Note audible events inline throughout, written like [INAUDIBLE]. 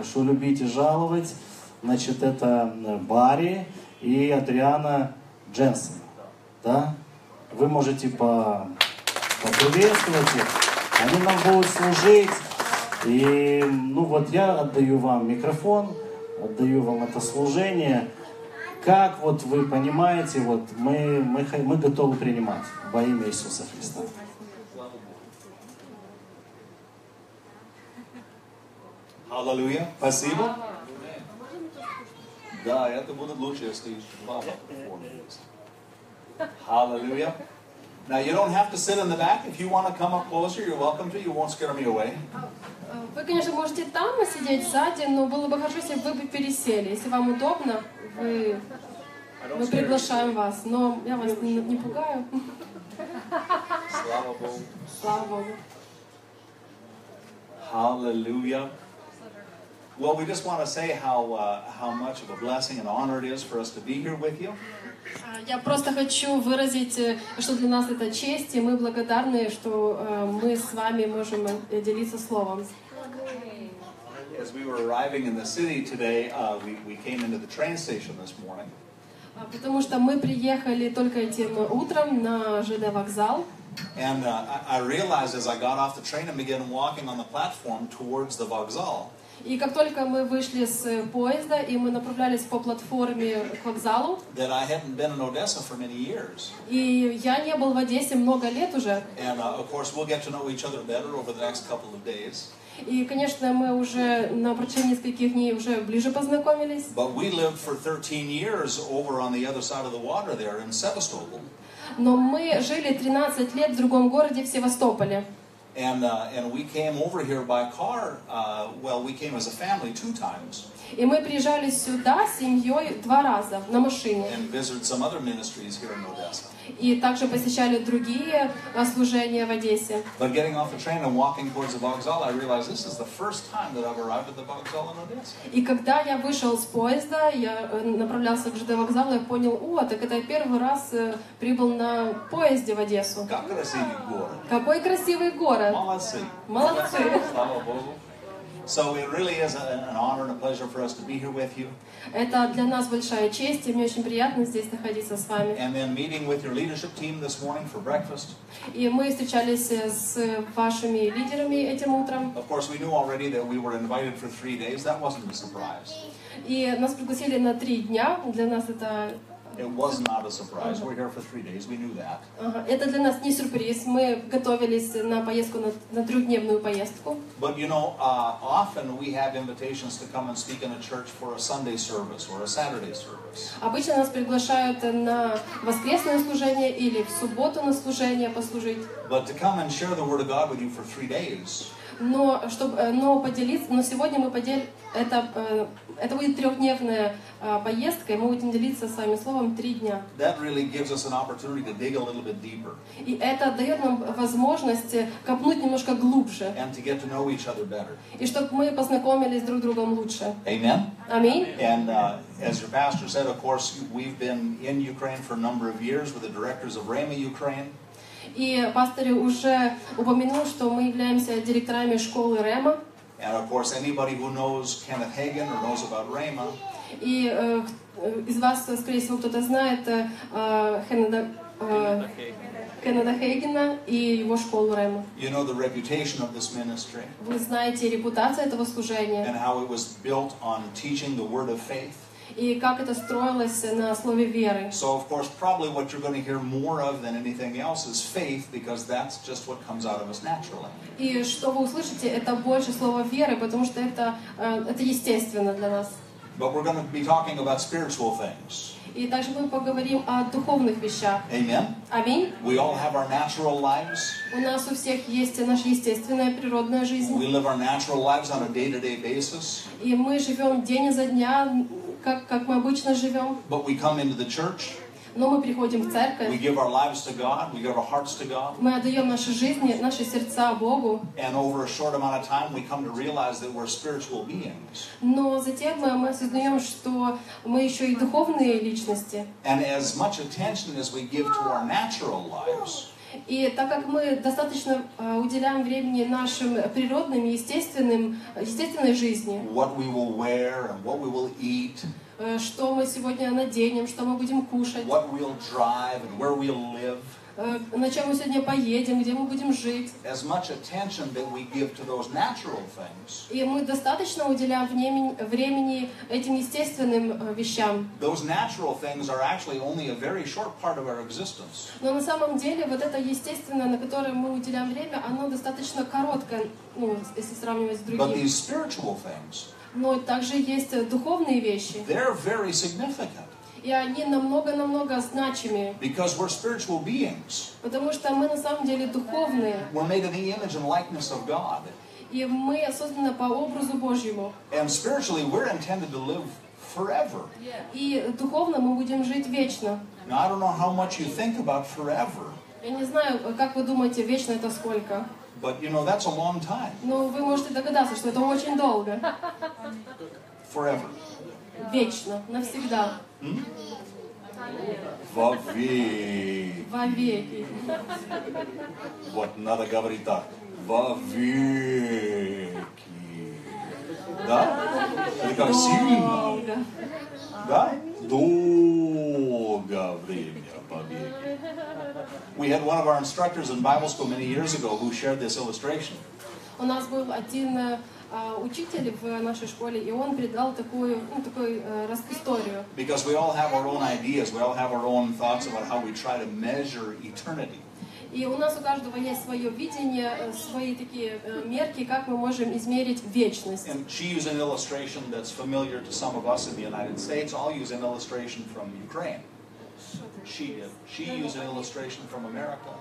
Прошу любить и жаловать. Значит, это Барри и Адриана Дженсен. Да? Вы можете по, поприветствовать их. Они нам будут служить. И ну вот я отдаю вам микрофон, отдаю вам это служение. Как вот вы понимаете, вот мы, мы, мы готовы принимать во имя Иисуса Христа. Аллилуйя. Спасибо. Да, это будет лучше, если папа. Hallelujah. Now you don't have to sit in the back. If you want to come up closer, you're welcome to. You won't scare me away. Вы, конечно, можете там сидеть сзади, но было бы хорошо, если бы вы пересели. Если вам удобно, вы, мы приглашаем вас. Но я вас не, не пугаю. Слава Богу. Слава Богу. Hallelujah. Well, we just want to say how uh, how much of a blessing and honor it is for us to be here with you. А, Я просто хочу выразить, э, что для нас это честь, и мы благодарны, что э, мы с вами можем э, делиться словом. As we were arriving in the city today, uh, we, we came into the train station this morning. А, Потому что мы приехали только этим утром на ЖД вокзал. And uh, I, I realized as I got off the train and began walking on the platform towards the vokzal, И как только мы вышли с э, поезда, и мы направлялись по платформе к вокзалу, that I hadn't been in Odessa for many years. и я не был в Одессе много лет уже, And uh, of course, we'll get to know each other better over the next couple of days. и, конечно, мы уже на протяжении нескольких дней уже ближе познакомились. But we lived for 13 years over on the other side of the water there in Sevastopol. Но мы жили 13 лет в другом городе, в Севастополе. And, uh, and we came over here by car. Uh, well, we came as a family two times И мы приезжали сюда с семьей два раза на машине. И также посещали другие а, служения в Одессе. But getting off the train and walking towards the vokzal, I realized this is the first time that I've arrived at the vokzal in Odessa. И когда я вышел с поезда, я э, направлялся к ЖД вокзалу, я понял, о, так это я первый раз э, прибыл на поезде в Одессу. Как красивый город. Какой красивый город! Молодцы. Молодцы! Слава Богу. So it really is a- an honor and a pleasure for us to be here with you. Это для нас большая честь, и мне очень приятно здесь находиться с вами. And then meeting with your leadership team this morning for breakfast. И мы встречались э, с вашими лидерами этим утром, Of course, we knew already that we were invited for three days. That wasn't a surprise. и нас пригласили на три дня. Для нас это It was not a surprise. We're here for three days. We knew that. ага, это для нас не сюрприз. Мы готовились на поездку на, на трехдневную поездку. But you know, uh, often we have invitations to come and speak in a church for a Sunday service or a Saturday service. Обычно нас приглашают на воскресное служение или в субботу на служение послужить. But to come and share the Word of God with you for three days, Но, чтобы, э, но поделиться, но сегодня мы поделим, это, э, это будет трехдневная э, поездка, и мы будем делиться с вами словом три дня. that really gives us an opportunity to dig a little bit deeper И это дает нам возможность копнуть немножко глубже, and to get to know each other better. и чтобы мы познакомились друг с другом лучше. Amen? Аминь. And uh, as your pastor said, of course, we've been in Ukraine for a number of years with the directors of Rama Ukraine. И пастор уже упомянул, что мы являемся директорами школы Рема. And of course, anybody who knows Kenneth Hagan or knows about Rama И э, э, из вас, э, скорее всего, кто-то знает э, э, Хеннеда, э, Кеннеда Хейгена и его школу Рема. You know the reputation of this ministry Вы знаете репутацию этого служения and how it was built on teaching the word of faith. и как это строилось на слове веры. So, of course, probably what you're going to hear more of than anything else is faith because that's just what comes out of us naturally. И что вы услышите, это больше слова веры, потому что это, э, это естественно для нас. But we're going to be talking about spiritual things. И также мы поговорим о духовных вещах. Amen? Аминь. We all have our natural lives. У нас у всех есть наша естественная природная жизнь. We live our natural lives on a day to day basis. И мы живем день изо дня, как, как мы обычно живем. But we come into the church, Но мы приходим в we церковь, give our lives to God, we give our hearts to God. мы отдаем наши жизни, наши сердца Богу. And over a short amount of time, we come to realize that we're spiritual beings. Но затем мы, мы осознаем, что мы еще и духовные личности. And as much attention as we give to our natural lives, И так как мы достаточно э, уделяем времени нашим природным, естественным, естественной жизни, what we will wear and what we will eat, э, что мы сегодня наденем, что мы будем кушать, what we'll drive, and where we'll live, э, на чем мы сегодня поедем, где мы будем жить. as much attention that we give to those natural things, И мы достаточно уделяем времени, времени этим естественным э, вещам. those natural things are actually only a very short part of our existence. Но на самом деле вот это естественное, на которое мы уделяем время, оно достаточно короткое, ну, если сравнивать с But другим. these spiritual things, Но также есть э, духовные вещи, they're very significant и они намного-намного значимее, because we're spiritual beings. потому что мы на самом деле духовные, We're made in the image and likeness of God. и мы созданы по образу Божьему. And spiritually, we're intended to live forever. И духовно мы будем жить вечно. Now, I don't know how much you think about forever, Я не знаю, как вы думаете, вечно это сколько? But you know, that's a long time. Но вы можете догадаться, что это очень долго. Forever. Вечно, навсегда, Вовек. вовеки. Вот надо говорить так. Вовеки. Да? Или как сильно? Да? Долго время вовеки. We had one of our instructors in Bible school many years ago who shared this illustration. У нас был один э, а, учитель в нашей школе, и он передал такую, ну, такую э, рас- историю. Because we all have our own ideas, we all have our own thoughts about how we try to measure eternity. И у нас у каждого есть свое видение, э, свои такие э, мерки, как мы можем измерить вечность. And she used an illustration that's familiar to some of us in the United States. I'll use an illustration from Ukraine. She did. She used an illustration from America.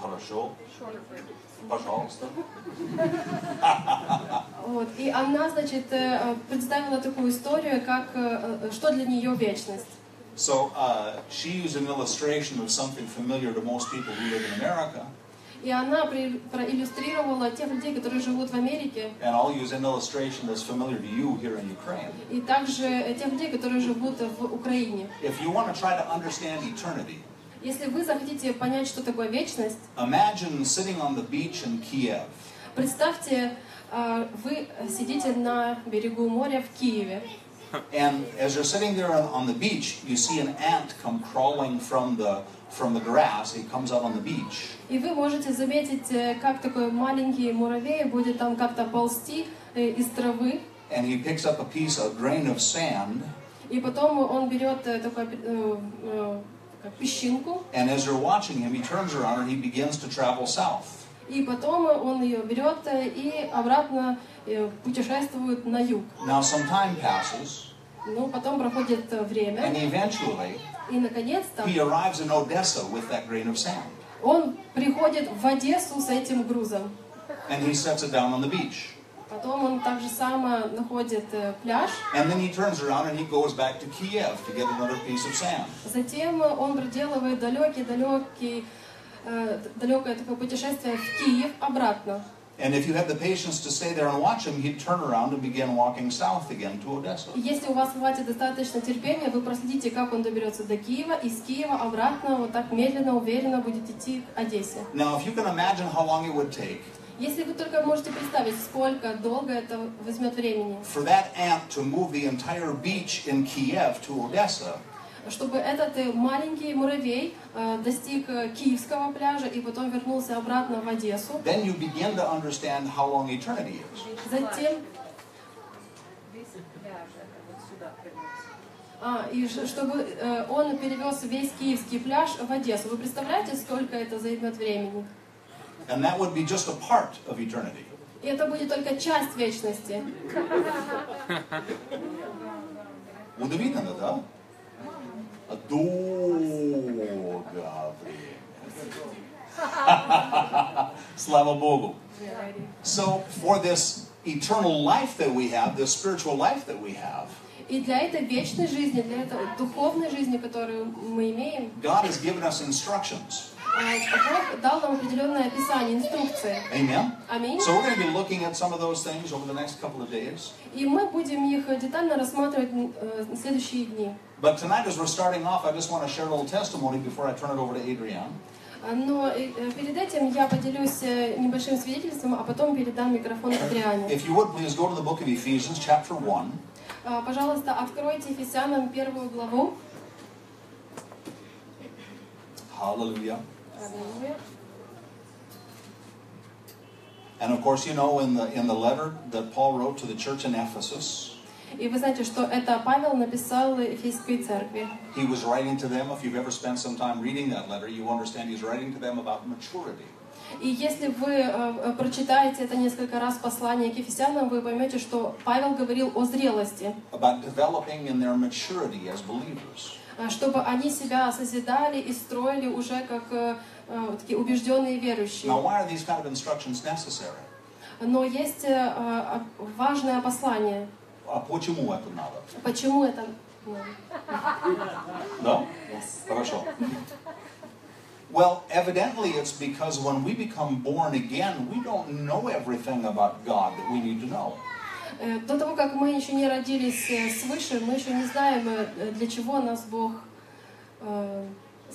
Хорошо. Пожалуйста. Вот. И она, значит, э, представила такую историю, как э, э, что для нее вечность. So uh, she used an illustration of something familiar to most people who live in America. И она проиллюстрировала тех людей, которые живут в Америке, And I'll use an illustration that's familiar to you here in Ukraine. и также э, тех людей, которые живут в Украине. If you want to try to understand eternity, Если вы захотите понять, что такое вечность, imagine sitting on the beach in Kiev. представьте, э, вы сидите на берегу моря в Киеве, And as you're sitting there on the beach, you see an ant come crawling from the from the grass. He comes out on the beach. и вы можете заметить, э, как такой маленький муравей будет там как-то ползти э, из травы, And he picks up a piece, a grain of sand, и потом он берет э, как песчинку, and as you're watching him, he turns around and he begins to travel south. и потом он ее берет и обратно путешествует на юг. Now some time passes, Ну, потом проходит время, and eventually и наконец-то he arrives in Odessa with that grain of sand, он приходит в Одессу с этим грузом. and he sets it down on the beach. Потом он так же само находит пляж, And then he turns around and he goes back to Kiev to get another piece of sand. затем он проделывает далекий-далекий, э, далекое такое путешествие в Киев обратно. And if you had the patience to stay there and watch him, he'd turn around and begin walking south again to Odessa. И Если у вас хватит достаточно терпения, вы проследите, как он доберется до Киева, и с Киева обратно вот так медленно, уверенно будет идти к Одессе. Now, if you can imagine how long it would take Если вы только можете представить, сколько долго это возьмет времени, for that ant to move the entire beach in Kiev to Odessa, чтобы этот э, маленький муравей э, достиг э, Киевского пляжа и потом вернулся обратно в Одессу, then you begin to understand how long eternity is. затем А, и чтобы э, он перевез весь киевский пляж в Одессу. Вы представляете, сколько это займет времени? And that would be just a part of eternity. И это будет только часть вечности. Удивительно, да? Долго время. Слава Богу. So, for this eternal life that we have, this spiritual life that we have, И для этой вечной жизни, для этой духовной жизни, которую мы имеем, God has given us instructions. А, Бог дал нам определенное описание, инструкции. Аминь. So we're going to be looking at some of those things over the next couple of days. И мы будем их детально рассматривать э, на следующие дни. But tonight, as we're starting off, I just want to share a little testimony before I turn it over to Adrienne. А, Но э, э, перед этим я поделюсь э, небольшим свидетельством, а потом передам микрофон Адриане. If you would, please go to the book of Ephesians, chapter 1. А, Пожалуйста, откройте Ефесянам первую главу. Hallelujah. And of course, you know in the, in the letter that Paul wrote to the church in Ephesus, И вы знаете, что это Павел написал Ефесской церкви. he was writing to them. If you've ever spent some time reading that letter, you understand he's writing to them about maturity. И если вы э, э, прочитаете это несколько раз послание к Ефесянам, вы поймете, что Павел говорил о зрелости, about developing in their maturity as believers. Э, чтобы они себя созидали и строили уже как э, э, такие убежденные верующие. Now, why are these kind of instructions necessary? Но есть э, э, важное послание. А почему это надо? Почему это? ну, Да? yes. Хорошо. Well, evidently it's because when we become born again, we don't know everything about God that we need to know. Э, До того, как мы еще не родились э, свыше, мы еще не знаем, э, для чего нас Бог э,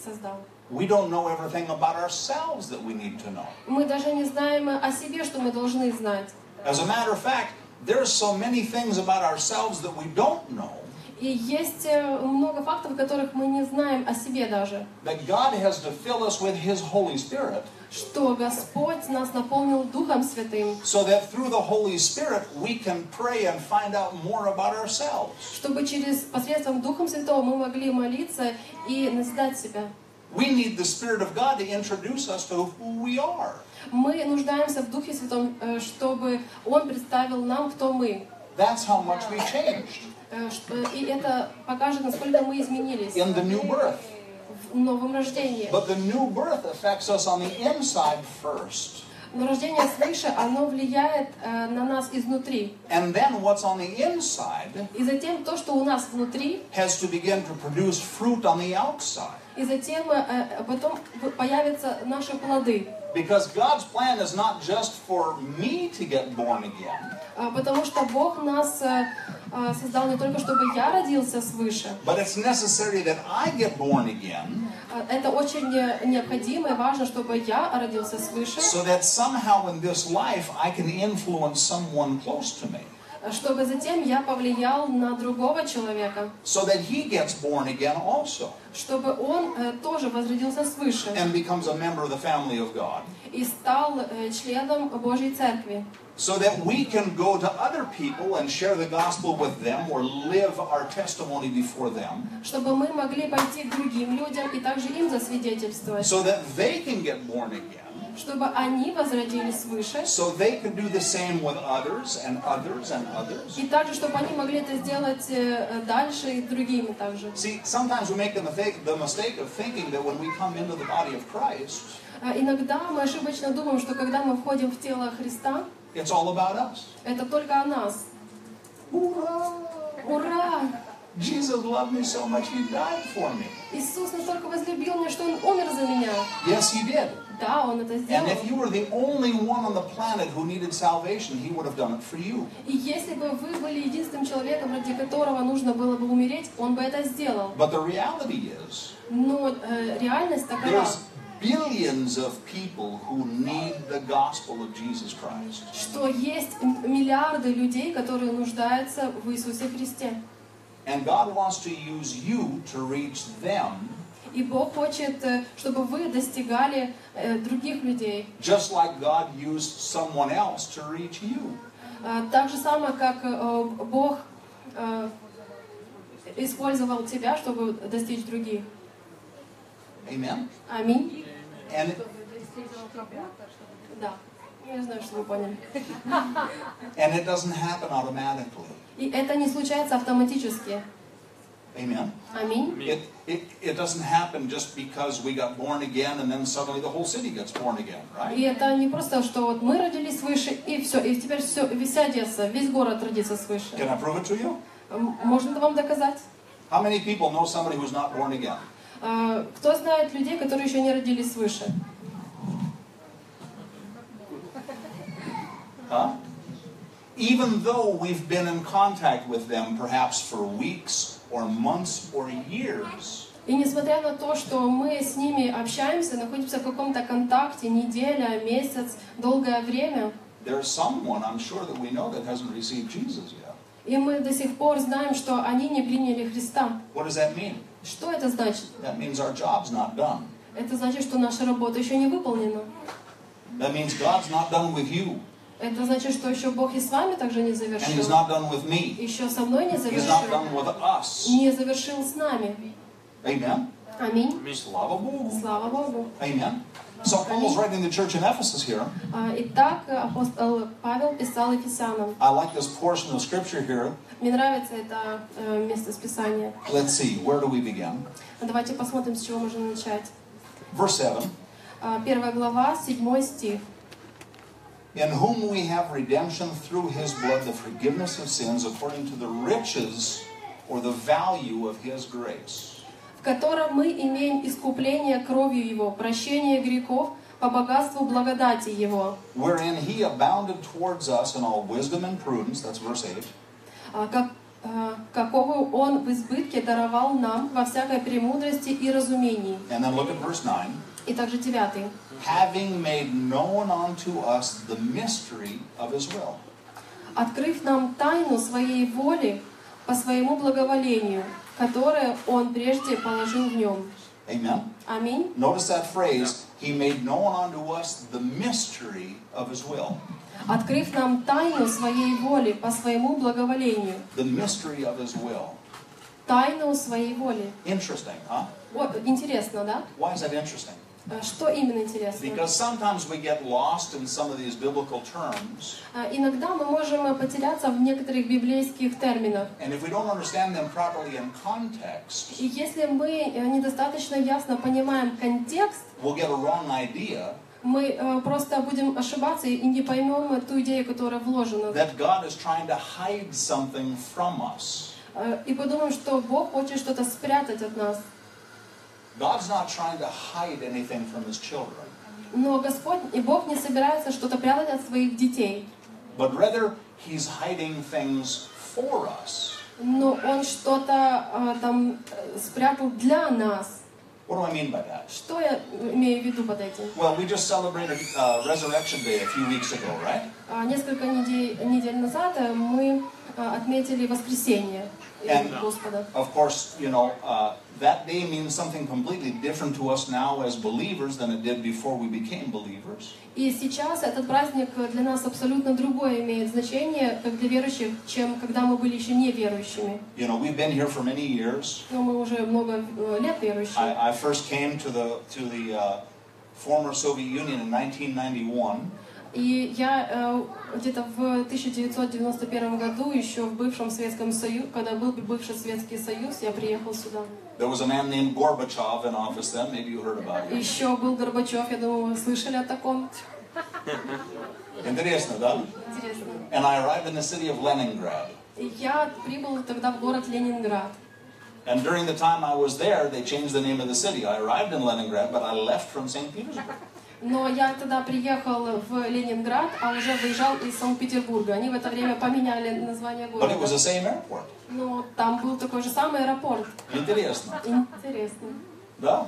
создал. We don't know everything about ourselves that we need to know. Мы даже не знаем о себе, что мы должны знать. As a matter of fact, there's so many things about ourselves that we don't know И есть э, много фактов, которых мы не знаем о себе даже. that God has to fill us with His Holy Spirit Что Господь нас наполнил Духом Святым, so that through the Holy Spirit we can pray and find out more about ourselves. чтобы через посредством Духом Святого мы могли молиться и назидать себя. We need the Spirit of God to introduce us to who we are. Мы нуждаемся в Духе Святом, э, чтобы Он представил нам, кто мы. That's how much we changed Э, И это покажет, насколько мы изменились in the new birth. в новом рождении. But the new birth affects us on the inside first. Но рождение свыше, оно влияет э, на нас изнутри. And then what's on the inside И затем то, что у нас внутри, has to begin to produce fruit on the outside. и затем э, э, потом появятся наши плоды. Because God's plan is not just for me to get born again, А, Потому что Бог нас э, э, создал не только, чтобы я родился свыше. but it's necessary that I get born again А, Это очень э, необходимо и важно, чтобы я родился свыше, so that somehow in this life I can influence someone close to me. а, чтобы затем я повлиял на другого человека, So that he gets born again also чтобы он э, тоже возродился свыше and becomes a member of the family of God. и стал э, членом Божьей Церкви. So that we can go to other people and share the gospel with them or live our testimony before them Чтобы мы могли пойти к другим людям и также им засвидетельствовать. so that they can get born again. Чтобы они возродились свыше. So they can do the same with others and others and others. И также, чтобы они могли это сделать э, дальше и другими также. See, sometimes we make the mistake, the mistake of thinking that when we come into the body of Christ, А Иногда мы ошибочно думаем, что когда мы входим в тело Христа, it's all about us. это только о нас. Hoorah! Ура! Jesus loved me so much, He died for me. Иисус настолько возлюбил меня, что Он умер за меня. Yes, He did. Да, Он это And сделал. if you were the only one on the planet who needed salvation, He would have done it for you. И если бы вы были единственным человеком, ради которого нужно было бы умереть, Он бы это сделал. But the reality is, Но э, реальность такова, there's billions of people who need the gospel of Jesus Christ. что есть миллиарды людей, которые нуждаются в Иисусе Христе. And God wants to use you to reach them И Бог хочет, э, чтобы вы достигали э, других людей. just like God used someone else to reach you. А, Так же самое, как э, Бог э, использовал тебя, чтобы достичь других. Amen? Аминь. And, Да. Я знаю, что вы поняли. and it doesn't happen automatically. И это не случается автоматически. Amen? Аминь. It, it, it doesn't happen just because we got born again and then suddenly the whole city gets born again, И это не просто, что вот мы родились свыше, и все, и теперь все, вся Одесса, весь город родится свыше. Can I prove it to you? Можно это вам доказать? How many people know somebody who's not born again? А, Кто знает людей, которые еще не родились свыше? Huh? Even though we've been in contact with them perhaps for weeks or months or years, И несмотря на то, что мы с ними общаемся, находимся в каком-то контакте, неделя, месяц, долгое время, there's someone I'm sure that we know that hasn't received Jesus yet. и мы до сих пор знаем, что они не приняли Христа. What does that mean? Что это значит? That means our job's not done. Это значит, что наша работа еще не выполнена. That means God's not done with you, Это значит, что еще Бог и с вами также не and He's завершил. not done with me. Еще со мной не He's not завершил. done with us. Не завершил с нами. Amen. Аминь. Slava Bogu. Слава Богу. Amen. So Paul's writing the church in Ephesus here. А, Итак, апостол Павел писал Ефесянам. I like this portion of scripture here. Мне нравится это э, место с Писания. Let's see, where do we begin? Давайте посмотрим, с чего можно начать. Verse 7 А, Первая глава, седьмой стих. In whom we have redemption through his blood, the forgiveness of sins according to the riches or the value of his grace. в котором мы имеем искупление кровью Его, прощение грехов по богатству благодати Его, Wherein he abounded towards us in all wisdom and prudence, that's verse 8, а, как, а, какого Он в избытке даровал нам во всякой премудрости и разумении. and then look at verse 9. И также девятый. Having made known unto us the mystery of his will. Открыв нам тайну Своей воли по Своему благоволению, которое Он прежде положил в Нем. Amen. Аминь. Notice that phrase, he made known unto us the mystery of his will. Открыв нам тайну Своей воли по Своему благоволению. The mystery of his will. Тайну Своей воли. Interesting, huh? Вот, интересно, да? Why is that interesting? А Что именно интересно? Because sometimes we get lost in some of these biblical terms, А, Иногда мы можем э, потеряться в некоторых библейских терминах. and if we don't understand them properly in context, И если мы э, недостаточно ясно понимаем контекст, we'll get a wrong idea мы э, просто будем ошибаться и не поймем ту идею, которая вложена. that God is trying to hide something from us. Э, И подумаем, что Бог хочет что-то спрятать от нас. God's not trying to hide anything from his children, Но Господь и Бог не собирается что-то прятать от своих детей. but rather, he's hiding things for us. Но Он что-то э, там спрятал для нас. What do I mean by that? Что я имею в виду под этим? Well, we just celebrated uh, Resurrection Day a few weeks ago, right? А, Несколько недель, недель назад э, мы э, отметили воскресенье And- Господа. Of course, you know, uh, that day means something completely different to us now as believers than it did before we became believers. И сейчас этот праздник для нас абсолютно другое имеет значение, как для верующих, чем когда мы были еще не верующими. You know, we've been here for many years. Но мы уже много э, лет верующие. I, I first came to the to the uh, former Soviet Union in 1991, И я э, где-то в 1991 году, еще в бывшем Советском Союзе, когда был бывший Советский Союз, я приехал сюда. There was a man named Gorbachev in office then. Maybe you heard about him. Еще был Горбачев, я думаю, вы слышали о таком. Интересно, да? Интересно. And I arrived in the city of Leningrad. Я прибыл тогда в город Ленинград. And during the time I was there, they changed the name of the city. I arrived in Leningrad, but I left from St. Petersburg. Но я тогда приехал в Ленинград, а уже выезжал из Санкт-Петербурга. Они в это время поменяли название But it was города. the same airport. Но там был такой же самый аэропорт. Интересно, Интересно. да?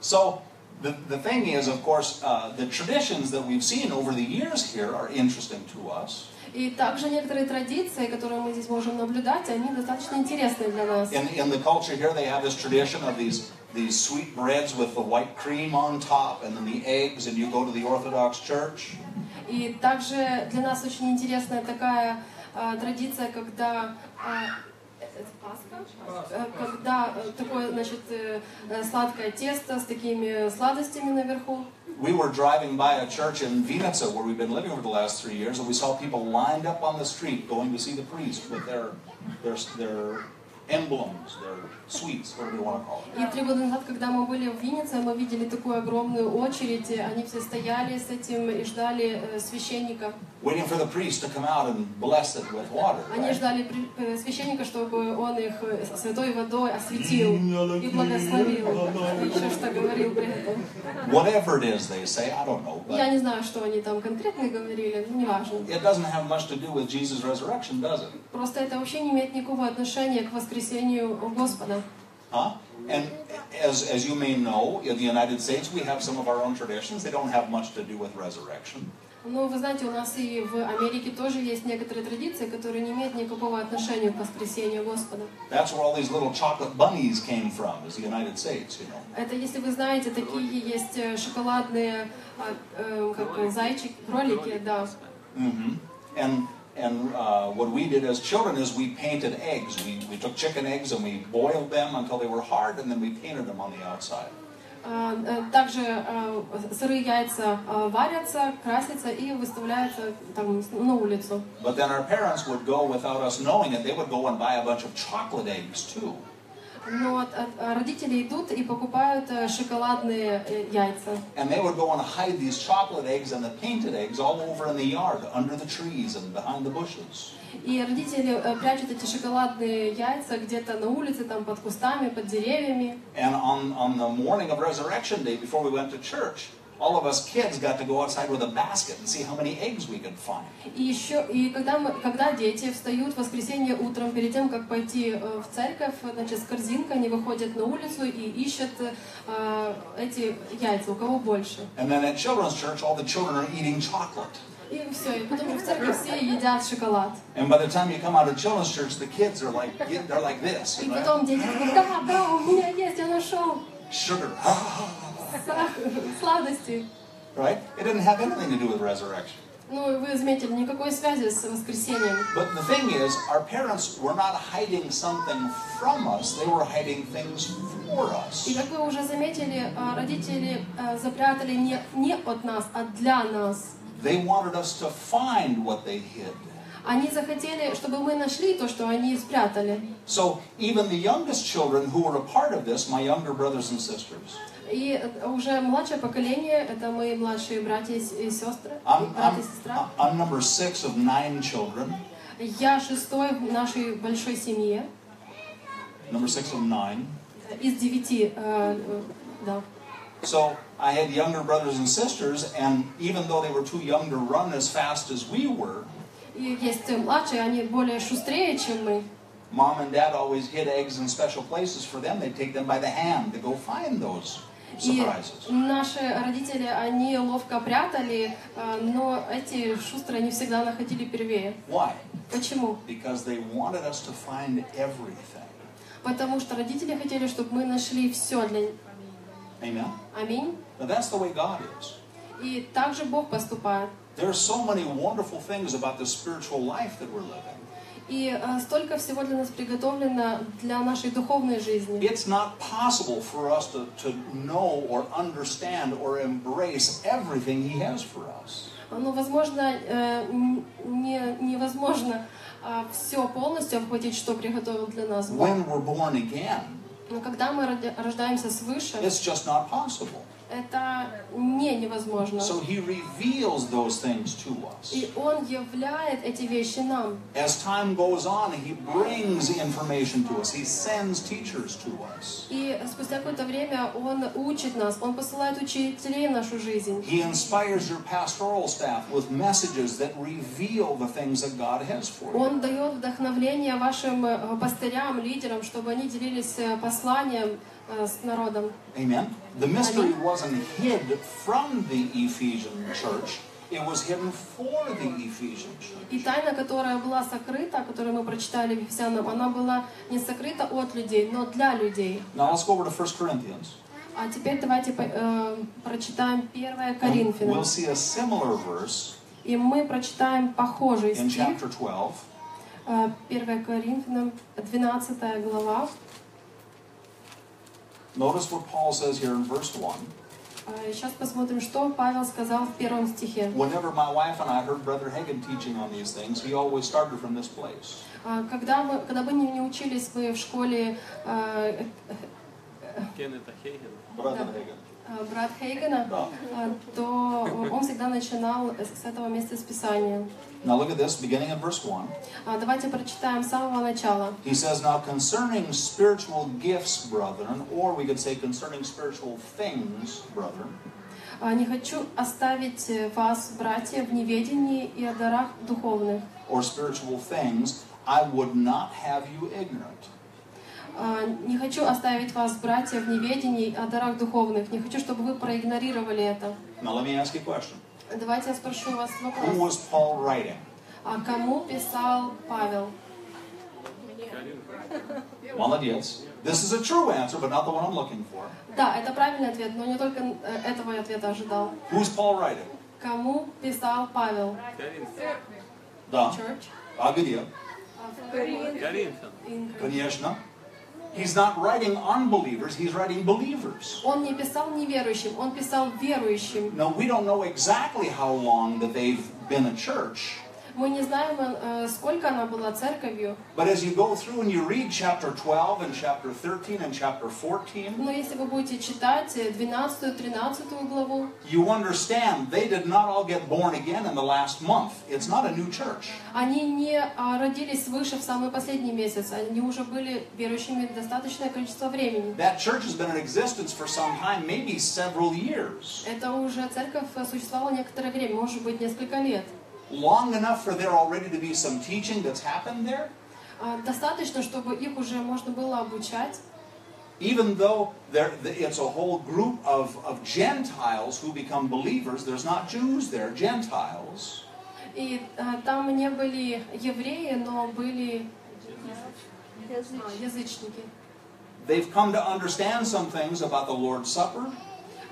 So the, the thing is, of course, uh, the traditions that we've seen over the years here are interesting to us. И также некоторые традиции, которые мы здесь можем наблюдать, они достаточно интересны для нас. In, in the culture here, they have this tradition of these, these sweet breads with the white cream on top and then the eggs, and you go to the Orthodox Church. И также для нас очень интересная такая а, традиция, когда а, это Пасха? Э, когда э, такое, значит, э, э, сладкое тесто с такими сладостями наверху. We were driving by a church in Vinica where we've been living over the last three years, and we saw people lined up on the street going to see the priest with their, their, their emblems, their sweets, whatever you want to call it. И три года назад, когда мы были в Виннице, мы видели такую огромную очередь. Они все стояли с этим и ждали э, священника. Waiting for the priest to come out and bless it with water. Они ждали э, священника, чтобы он их э, святой водой осветил и благословил. Еще что говорил при этом. Whatever it is they say, I don't know. Я не знаю, что они там конкретно говорили, но неважно. it doesn't have much to do with Jesus' resurrection, does it? Просто это вообще не имеет никакого отношения к воскресению Господа. Huh? And as, as you may know, in the United States, we have some of our own traditions. They don't have much to do with resurrection. Ну, вы знаете, у нас и в Америке тоже есть некоторые традиции, которые не имеют никакого отношения к воскресению Господа. That's where all these little chocolate bunnies came from, is the United States, you know. Это, если вы знаете, такие есть э, шоколадные а, э, как э, зайчики, кролики, да. hmm And and uh, what we did as children is we painted eggs. We, we took chicken eggs and we boiled them until they were hard, and then we painted them on the outside. А, э, Также э, сырые яйца э, варятся, красятся и выставляются там на улицу. But then our parents would go without us knowing it. They would go and buy a bunch of chocolate eggs too. Но а родители идут и покупают э, шоколадные э, яйца. And they would go and hide these chocolate eggs and the painted eggs all over in the yard, under the trees and behind the bushes. И родители э, прячут эти шоколадные яйца где-то на улице, там под кустами, под деревьями. And on, on the morning of Resurrection Day, before we went to church, all of us kids got to go outside with a basket and see how many eggs we could find. И еще, и когда, мы, когда дети встают в воскресенье утром, перед тем, как пойти э, в церковь, значит, с корзинкой, они выходят на улицу и ищут э, эти яйца, у кого больше. And then at children's church, all the children are eating chocolate. И все, и потом в церковь все едят шоколад. And by the time you come out of children's church, the kids are like they're like this, И потом дети говорят, да, да, у меня есть, я нашел sugar, [LAUGHS] сладости. right? It didn't have anything to do with resurrection. Ну, вы заметили, никакой связи с воскресением. But the thing is, our parents were not hiding something from us; they were hiding things for us. И как вы уже заметили, а, родители а, запрятали не, не от нас, а для нас. They wanted us to find what they hid. Они захотели, чтобы мы нашли то, что они спрятали. So even the youngest children who were a part of this, my younger brothers and sisters, И уже младшее поколение, это мои младшие братья и с- и сестры, I'm, брат I'm, и сестра. I'm number six of nine children. Я шестой в нашей большой семье, Number six of nine. из девяти, э, э, да. So I had younger brothers and sisters, and even though they were too young to run as fast as we were, И есть младшие, они более шустрее, чем мы. mom and dad always hid eggs in special places for them. They'd take them by the hand to go find those И наши родители, они ловко прятали, э, но эти шустрые не всегда находили первее. Why? Почему? Because they wanted us to find everything. Потому что родители хотели, чтобы мы нашли все для. Amen? Аминь. Now that's the way God is. И также Бог поступает. There are so many wonderful things about the spiritual life that we're living. И э, столько всего для нас приготовлено для нашей духовной жизни. It's not possible for us to, to know or understand or embrace everything He has for us. Ну, возможно, э, не, невозможно все полностью обхватить, что приготовил для нас Бог. When we're born again, Но когда мы рождаемся свыше, it's just not possible. Это не невозможно. So He reveals those things to us. И Он являет эти вещи нам. As time goes on, He brings information to us, He sends teachers to us. И спустя какое-то время Он учит нас, Он посылает учителей в нашу жизнь. He inspires your pastoral staff with messages that reveal the things that God has for you. Он дает вдохновление вашим э, пастырям, лидерам, чтобы они делились э, посланием с народом. Amen. The mystery wasn't hid from the Ephesian church, it was hidden for the Ephesian church. И тайна, которая была сокрыта, которую мы прочитали в Ефесянам, она была не сокрыта от людей, но для людей. Now let's go over to 1 Corinthians. А теперь давайте э, прочитаем 1 And Коринфянам. we'll see a similar verse И мы прочитаем похожий in стих. chapter 12. Э, 1 Коринфянам, 12 глава. Notice what Paul says here in verse 1. Сейчас посмотрим, что Павел сказал в первом стихе. Whenever my wife and I heard Brother Hagen teaching on these things, he always started from this place. А, Когда, мы, когда бы не, не учились мы в школе а, Кеннета Хейгена. Brother Да. А, брат Хейгена, Да. а, то он всегда начинал с этого места с Писания. Now look at this, beginning in verse 1. А, Давайте прочитаем с самого начала. He says, Now concerning spiritual gifts, brethren, or we could say concerning spiritual things, brethren, А, «Не хочу оставить э, вас, братья, в неведении и о дарах духовных. or spiritual things, I would not have you ignorant. А, Не хочу оставить вас, братья, в неведении о дарах духовных. Не хочу, чтобы вы проигнорировали это. Now let me ask you a question. Давайте я спрошу вас Who вопрос. was Paul writing? А кому писал Павел? [LAUGHS] Молодец. This is a true answer, but not the one I'm looking for. Да, это правильный ответ, но не только э, этого я ответа ожидал. Who's Paul writing? Кому писал Павел? Да. Church? Агния. Коринфян. In- Конечно. He's not writing unbelievers, he's writing believers. Он не писал неверующим, он писал верующим. Now, we don't know exactly how long that they've been a church, Мы не знаем, э, сколько она была церковью, but as you go through and you read chapter 12 and chapter 13 and chapter 14, но если вы будете читать 12-13 главу, you understand they did not all get born again in the last month. It's not a new church. они не а, родились свыше в самый последний месяц, они уже были верующими достаточное количество времени. That church has been in existence for some time, maybe several years. Это уже церковь существовала некоторое время, может быть, несколько лет. Long enough for there already to be some teaching that's happened there, А, Достаточно, чтобы их уже можно было обучать, even though there, it's a whole group of, of Gentiles who become believers. There's not Jews there, Gentiles. И а, там не были евреи, но были а, язычники. They've come to understand some things about the Lord's Supper.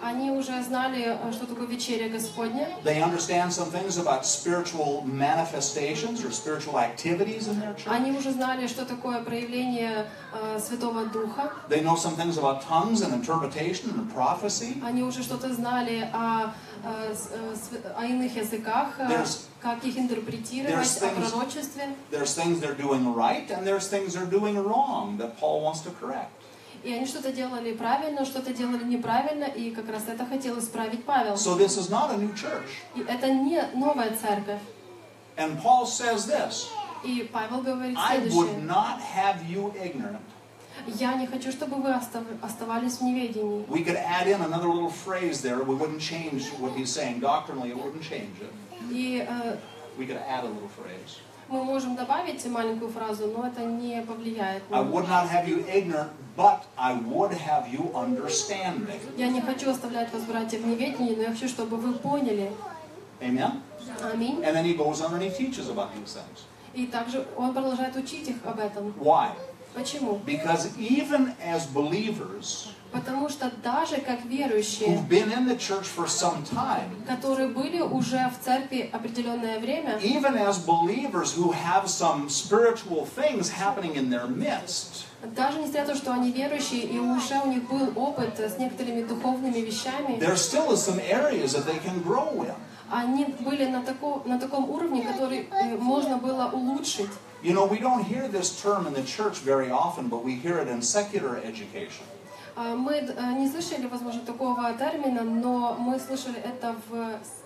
Они уже знали, а, что такое вечеря Господня. They understand some things about spiritual manifestations or spiritual activities in their church. Они уже знали, что такое проявление а, Святого Духа. They know some things about tongues and interpretation and prophecy. Они уже что-то знали о, а, с- э, св- о иных языках, а, There's- как их интерпретировать, there's о things- пророчестве. There's things they're doing right and there's things they're doing wrong that Paul wants to correct. И они что-то делали правильно, что-то делали неправильно, и как раз это хотел исправить Павел. So this is not a new church. И это не новая церковь. And Paul says this И Павел говорит I would следующее. not have you ignorant. Я не хочу, чтобы вы остав- оставались в неведении. We could add in another little phrase there. We wouldn't change what he's saying. Doctrinally, it wouldn't change it. И э, We could add a little phrase. Мы можем добавить маленькую фразу, но это не повлияет. I would not have you ignorant, but I would have you understanding. Я не хочу оставлять вас, братья, в неведении, но я хочу, чтобы вы поняли. Amen? Аминь. And then he goes on and he teaches about these things. И также он продолжает учить их об этом. Why? Почему? Because even as believers Потому что даже как верующие, who've been in the church for some time, которые были уже в церкви определенное время, even as believers who have some spiritual things happening in their midst, даже несмотря на то, что они верующие, и уже у них был опыт с некоторыми духовными вещами, there still is some areas that they can grow in. они были на, тако, на таком уровне, который э, можно было улучшить. You know, we don't hear this term in the church very often, but we hear it in secular education. А, Мы э, не слышали, возможно, такого термина, но мы слышали это в, с-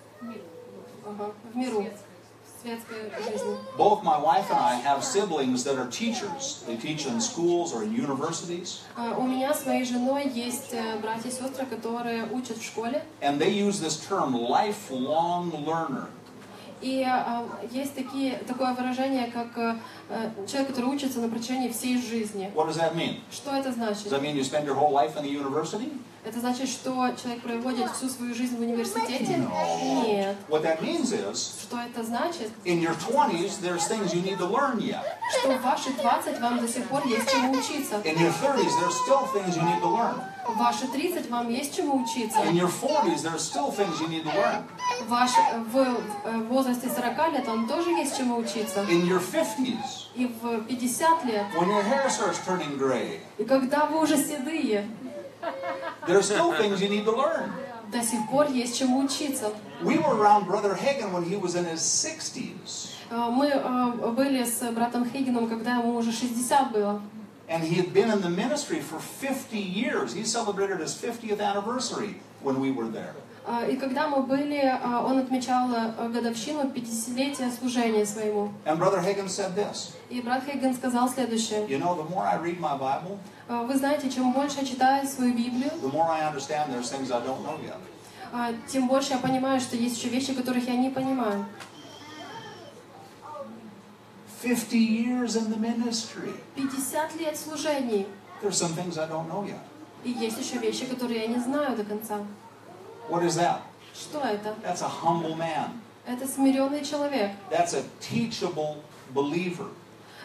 ага, в миру, в светской жизни. Both my wife and I have siblings that are teachers. They teach in schools or in universities, А, У меня с моей женой есть э, братья и сестры, которые учат в школе. and they use this term lifelong learner. И а, есть такие, такое выражение, как э, э, человек, который учится на протяжении всей жизни. What does that mean? Что это значит? Does that mean you spend your whole life in the university? Это значит, что человек проводит всю свою жизнь в университете? Нет. What that means is, Что это значит? in your 20s, there's things you need to learn yet. Что в ваши 20 вам до сих пор есть чему учиться. In your 30s, there's still things you need to learn. В ваши 30 вам есть чему учиться. In your 40s, there's still things you need to learn. Ваш, в, в возрасте 40 лет вам тоже есть чему учиться. In your 50s, И в 50 лет. when your hair starts turning gray, И когда вы уже седые, there's still things you need to learn. до сих пор есть чему учиться. We were around Brother Hagen when he was in his 60s, А, Мы а, были с братом Хейгеном, когда ему уже 60 было. and he had been in the ministry for 50 years. He celebrated his 50th anniversary when we were there. А, И когда мы были, а, он отмечал а, годовщину 50-летия служения своему. And Brother Hagen said this И брат Хейген сказал следующее. You know, the more I read my Bible, А, Вы знаете, чем больше я читаю свою Библию, the more I understand there's things I don't know yet. тем больше я понимаю, что есть еще вещи, которых я не понимаю. 50 years in the ministry. 50 лет служений. There's some things I don't know yet. И есть еще вещи, которые я не знаю до конца. What is that? Что это? That's a humble man. Это смиренный человек. That's a teachable believer.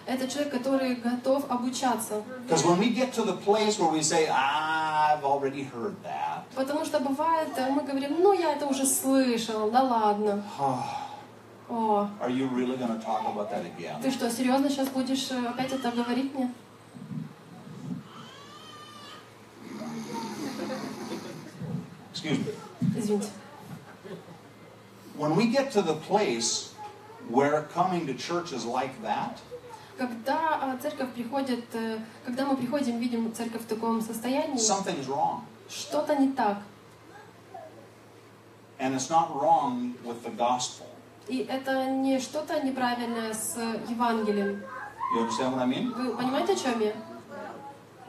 Это человек, который готов обучаться. Because when we get to the place where we say, ah, I've already heard that, Потому что бывает, э, мы говорим, ну я это уже слышал, да ладно. О, are you really going to talk about that again? ты что, серьезно сейчас будешь э, опять это говорить мне? Excuse me. Извините. When we get to the place where coming to church is like that, Когда а, церковь приходит, э, когда мы приходим, видим церковь в таком состоянии, something's wrong. что-то не так. And it's not wrong with the gospel. И это не что-то неправильное с Евангелием. You understand what I mean? Вы понимаете, о чем я?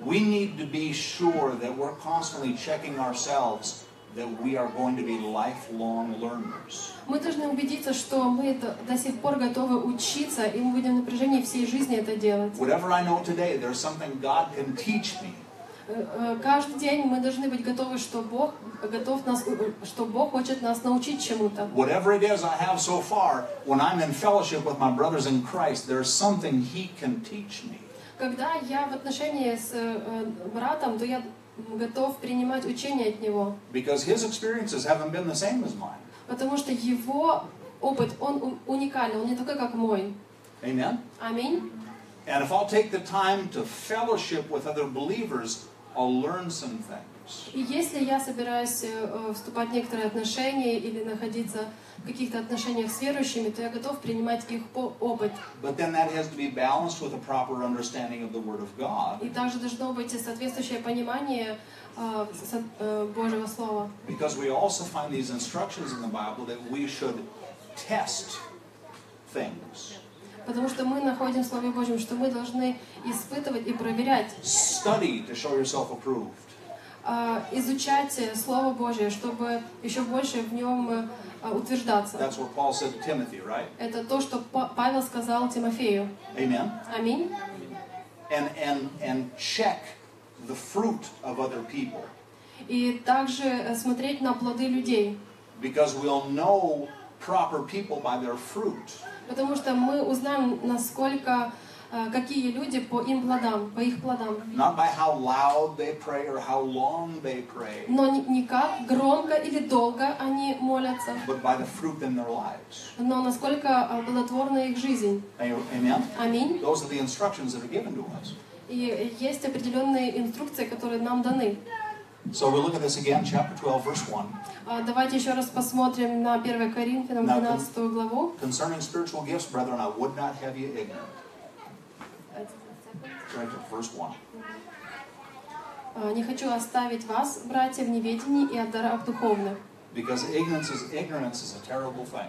We need to be sure that we're constantly checking ourselves that we are going to be lifelong learners. Мы должны убедиться, что мы до, до сих пор готовы учиться, и мы будем в напряжении всей жизни это делать. Whatever I know today, there's something God can teach me. Э, э, Каждый день мы должны быть готовы, что Бог готов нас, э, что Бог хочет нас научить чему-то. Whatever it is I have so far, when I'm in fellowship with my brothers in Christ, there's something He can teach me. Когда я в отношении с братом, то я готов принимать учение от него, Because His experiences haven't been the same as mine. потому что его опыт, он у- уникальный, он не такой, как мой. Amen? Аминь. And if I'll take the time to fellowship with other believers, I'll learn some things. И если я собираюсь э, э, вступать в некоторые отношения или находиться в каких-то отношениях с верующими, то я готов принимать их опыт. But then that has to be balanced with a proper understanding of the Word of God. И также должно быть соответствующее понимание э, Божьего Слова. Because we also find these instructions in the Bible that we should test things, Потому что мы находим в Слове Божьем, что мы должны испытывать и проверять, study to show yourself approved. Э, изучать Слово Божье, чтобы еще больше в нем э, утверждаться. That's what Paul said to Timothy, right? Это то, что Па- Павел сказал Тимофею. Amen. Аминь. And and and check the fruit of other people. И также э, смотреть на плоды людей. Because we'll know proper people by their fruit. Потому что мы узнаем, насколько, какие люди по им плодам, по их плодам. Not by how loud they pray or how long they pray, Но не, как громко или долго они молятся, but by the fruit in their lives. но насколько э, плодотворна их жизнь. Amen. Аминь. Those are the instructions that are given to us. И есть определенные инструкции, которые нам даны. So we look at this again, chapter 12, verse 1. А, Давайте еще раз посмотрим на 1 Коринфянам На- 12 главу. Concerning spiritual gifts, brethren, I would not have you ignorant. Right, verse 1. А, «Не хочу оставить вас, братья, в неведении и о дарах духовных». Because ignorance is ignorance is a terrible thing.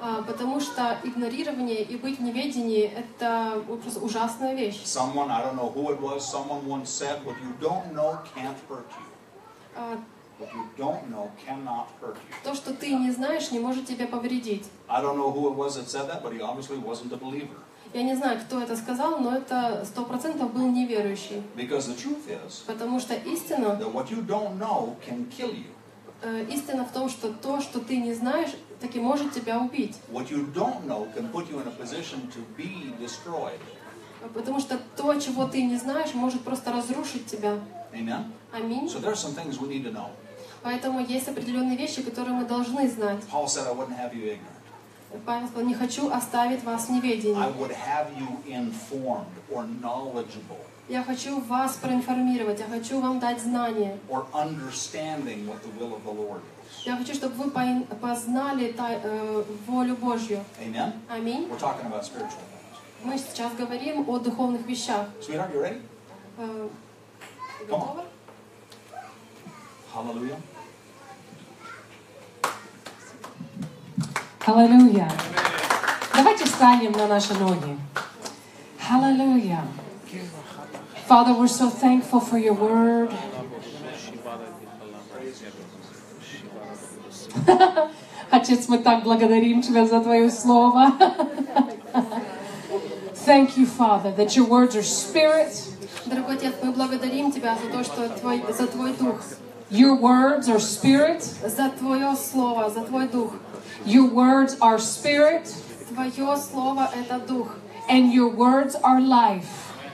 А, Потому что игнорирование и быть в неведении – это просто ужасная вещь. Someone, I don't know who it was, someone once said, what you don't know can't hurt you. А, What you don't know cannot hurt you. То, что ты не знаешь, не может тебе повредить. I don't know who it was that said that, but he obviously wasn't a believer. Я не знаю, кто это сказал, но это сто процентов был неверующий. Because the truth is Потому что истина, that what you don't know can kill you. э, истина в том, что то, что ты не знаешь, таки может тебя убить. What you don't know can put you in a position to be destroyed. Потому что то, чего ты не знаешь, может просто разрушить тебя. Amen? Аминь. So there are some things we need to know. Поэтому есть определенные вещи, которые мы должны знать. Paul said, I wouldn't have you ignorant. Павел сказал, не хочу оставить вас в I неведении. would have you informed or knowledgeable Я хочу вас проинформировать, я хочу вам дать знания, or understanding what the will of the Lord is. Я хочу, чтобы вы познали э, волю Божью. Amen? Аминь. We're talking about spiritual things. Мы сейчас говорим о духовных вещах. Sweetheart, you ready? Э, Come on. готова? Hallelujah. Аллилуйя. Давайте встанем на наши ноги. Hallelujah. Father, we're so thankful for your word. [LAUGHS] Отец, мы так благодарим Тебя за Твое Слово. [LAUGHS] Thank you, Father, that your words are spirit, Дорогой Отец, мы благодарим Тебя за то, что твой, за Твой Дух, your words are spirit, за Твое Слово, за Твой Дух. your words are spirit, Твое Слово — это Дух, and your words are life.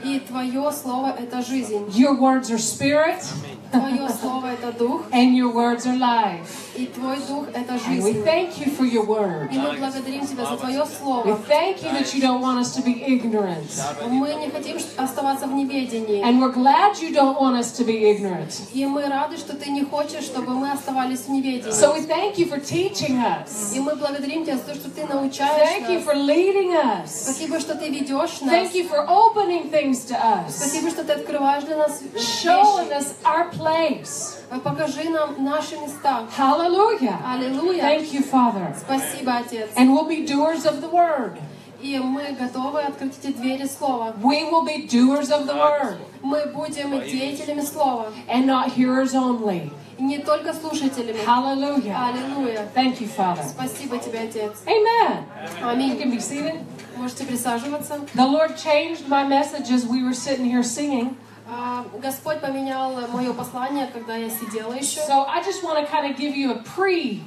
и Твое Слово — это жизнь. Your words are spirit, Твое Слово — это Дух, and your words are life. и Твой Дух — это And we жизнь. thank you for your word. И мы благодарим Тебя за Твое We Слово. thank you that you don't want us to be ignorant. Мы не хотим оставаться в неведении. And we're glad you don't want us to be ignorant. И мы рады, что Ты не хочешь, чтобы мы оставались в неведении. So we thank you for teaching us. И мы благодарим Тебя за то, что Ты научаешь Thank you нас. for leading us. Спасибо, что Ты ведешь нас. Thank you for opening things to us. Спасибо, что Ты открываешь для нас Showing вещи. us our place. Покажи нам наши места. Hallelujah. Аллилуйя. Thank you, Father. Спасибо, Отец. And we'll be doers of the word. И мы готовы открыть эти двери Слова. We will be doers of the word Мы будем деятелями Слова. and not hearers only. И не только слушателями. Hallelujah. Аллилуйя. Thank you, Father. Спасибо Тебе, Отец. Amen. You Аминь. can be seated. Можете присаживаться. The Lord changed my message as we were sitting here singing. А, Господь поменял мое послание, когда я сидела еще. So I just want to kind of give you a pre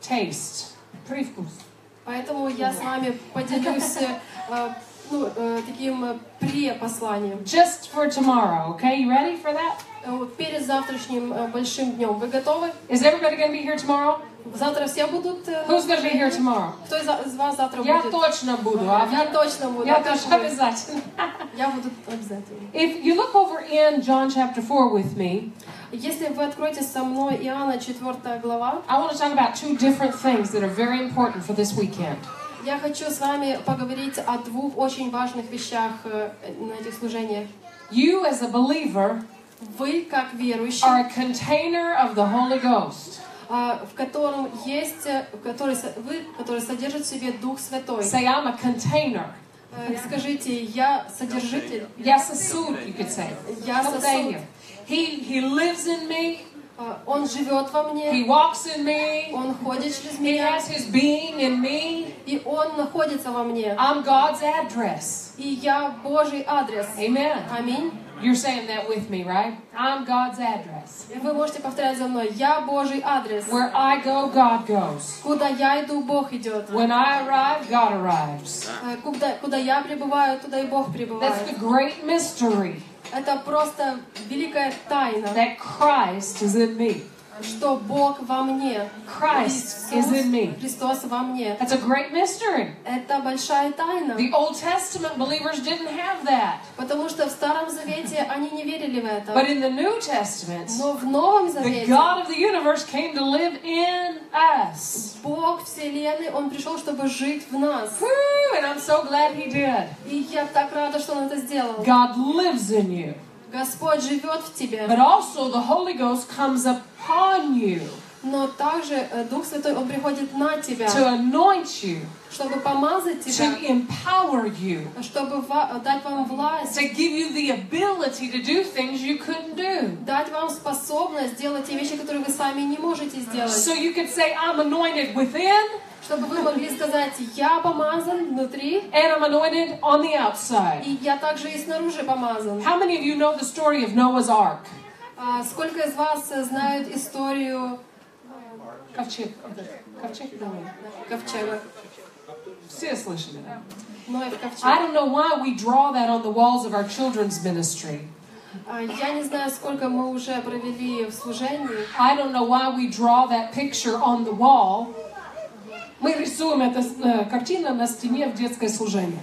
taste. Привкус. Поэтому я с вами поделюсь э, ну, э, таким э, пре-посланием. Just for tomorrow, okay? You ready for that? Э, Перед завтрашним э, большим днем. Вы готовы? Is everybody going to be here tomorrow? Завтра все будут? э, Who's going to be here tomorrow? Кто из вас завтра Я будет? точно буду. а Я точно буду. Я вы? обязательно. Я буду обязательно. If you look over in John chapter 4 with me, Если вы откроете со мной Иоанна 4 глава, I want to talk about two different things that are very important for this weekend. я хочу с вами поговорить о двух очень важных вещах на этих служениях. You, as a believer, Вы, как верующий, are a container of the Holy Ghost. а, в котором есть, э, который, вы, который содержит в себе Дух Святой. Say, I'm a container. Э, Скажите, я содержитель, Я сосуд, you could say. я сосуд. He, he lives in me. А, Он живет во He мне, walks in me. Он ходит через He меня, has his being in me. и Он находится во мне. I'm God's address. И я Божий адрес. Amen. Аминь. You're saying that with me, right? I'm God's address. И Вы можете повторять за мной. Я Божий адрес. Where I go, God goes. Куда я иду, Бог идет. When I arrive, God arrives. Э, Куда, куда я пребываю, туда и Бог That's пребывает. the great mystery Это просто великая тайна, that Christ is in me. что Бог во мне. Christ is in me. Христос во мне. That's a great mystery. Это большая тайна. The Old Testament believers didn't have that. Потому что в Старом Завете они не верили в это. But in the New Testament, Но в Новом the Завете God of the universe came to live in us. Бог Вселенной, Он пришел, чтобы жить в нас. Woo, and I'm so glad He did. И я так рада, что Он это сделал. God lives in you. Господь живет в тебе. But also, the Holy Ghost comes upon you Но также э, Дух Святой, Он приходит на тебя, to anoint you, чтобы помазать to тебя, empower you, чтобы ва- дать вам власть, to give you the ability to do things you couldn't do. дать вам способность делать те вещи, которые вы сами не можете сделать. So you could say, I'm anointed within Чтобы вы могли сказать, я помазан внутри, and I'm anointed on the outside. и я также и снаружи помазан. How many of you know the story of Noah's Ark? А сколько из вас э, знают историю Ковчег. Ковчег, давай. ковчега? Все слышали, да? Ноев I ковчег. don't know why we draw that on the walls of our children's ministry. А, Я не знаю, сколько мы уже провели в служении. I don't know why we draw that picture on the wall. Мы рисуем эту э, картину на стене в детское служение.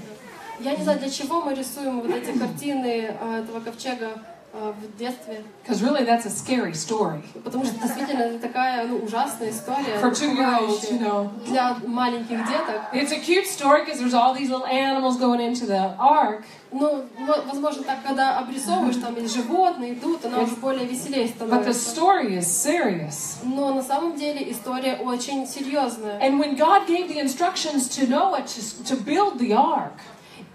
Я не знаю, для чего мы рисуем вот эти картины э, этого ковчега в детстве. Because really, that's a scary story. Потому что действительно это такая ну, ужасная история. For two-year-olds, you пугающая know. Для маленьких деток. It's a cute story because there's all these little animals going into the ark. Ну, во- возможно, так, когда обрисовываешь, там есть животные, идут, она уже более веселее But the становится. story is serious. Но на самом деле история очень серьезная. And when God gave the instructions to Noah to, to build the ark,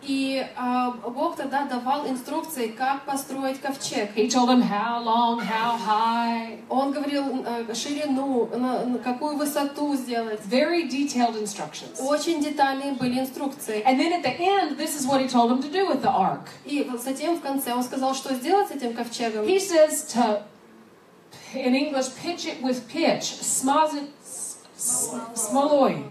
И а, Бог тогда давал инструкции, как построить ковчег. He told him how long, how high. Он говорил э, ширину, на, на какую высоту сделать. Very detailed instructions. Очень детальные были инструкции. And then at the end, this is what he told him to do with the ark. И затем в конце он сказал, что сделать с этим ковчегом. He says to, in English, pitch it with pitch, smaz it, s- s- smoloi.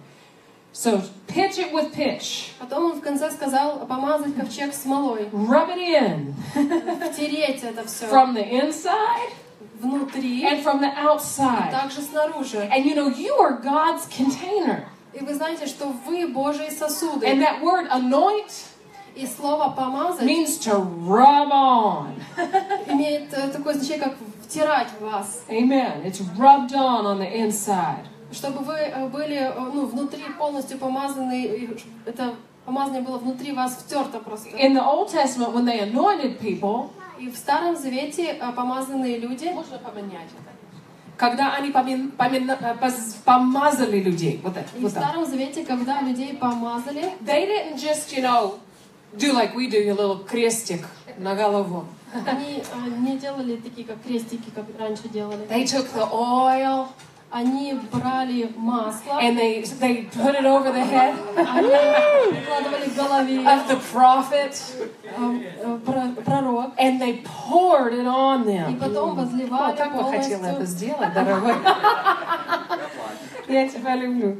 So pitch it with pitch, Потом он в конце сказал помазать ковчег смолой, rub it in [LAUGHS] втереть это все from the inside внутри and from the и outside. также снаружи. And you know, you are God's container. И вы знаете, что вы Божьи сосуды. And that word anoint И слово помазать means to rub on. [LAUGHS] имеет э, такое значение, как втирать в вас. Amen. It's rubbed on on the inside. Чтобы вы э, были э, ну, внутри полностью помазаны, это помазание было внутри вас втерто просто. In the Old Testament, when they anointed people, И в Старом Завете э, помазанные люди, можно поменять это? Когда они помин- помин- помазали людей, вот это, и в вот так. Старом Завете, когда людей помазали, They didn't just, you know, do like we do, a little крестик на голову. они не делали такие, как крестики, как раньше делали. They took the oil Они брали масло, and they they put it over the head они вкладывали в голове of the prophet э, э, про- пророк, and they poured it on и them. потом О, возливали как бы хотела это полностью. сделать, дорогой. Я тебя люблю.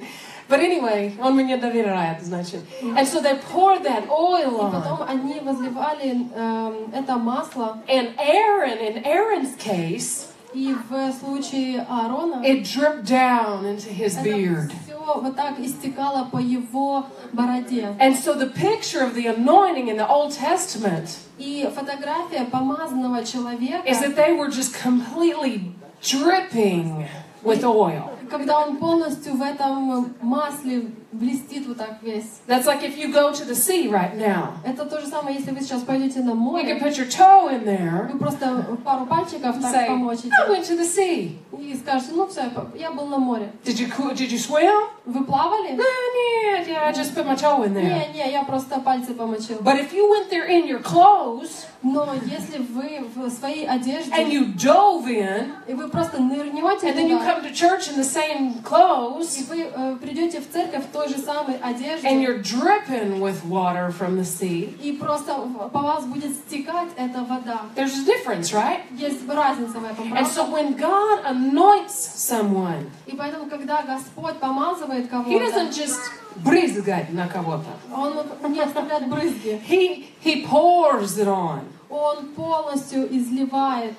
But anyway, он мне доверяет, значит. And so they poured that oil И on. потом они возливали эм, это масло, And Aaron, in Aaron's case, и в случае Аарона it dripped down into his beard. это все вот так истекало по его бороде. And so the picture of the anointing in the Old Testament И фотография помазанного человека, is that they were just completely dripping with oil. когда он полностью в этом масле блестит вот так весь. That's like if you go to the sea right now. Это то же самое, если вы сейчас пойдете на You can море, put your toe in there вы просто пару пальчиков and так say, помочите I went to the sea. и скажете, ну все, я был на море. Did you, did you swim? Вы плавали? No, yeah, yeah, I just put my toe in there. Не, не, я просто пальцы помочил. But if you went there in your clothes Но если вы в своей and одежде, you dove in, и вы просто нырнете and then you come to church in the same и clothes, вы э, придете в церковь в той же самой and одежде, you're dripping with water from the sea, и просто по вас будет стекать эта вода. there's a difference, right? Есть разница в этом, And so when God anoints someone, И поэтому, когда Господь помазывает He кого-то, doesn't just брызгать на кого-то. Он не оставляет брызги, He, he pours it on. Он полностью изливает.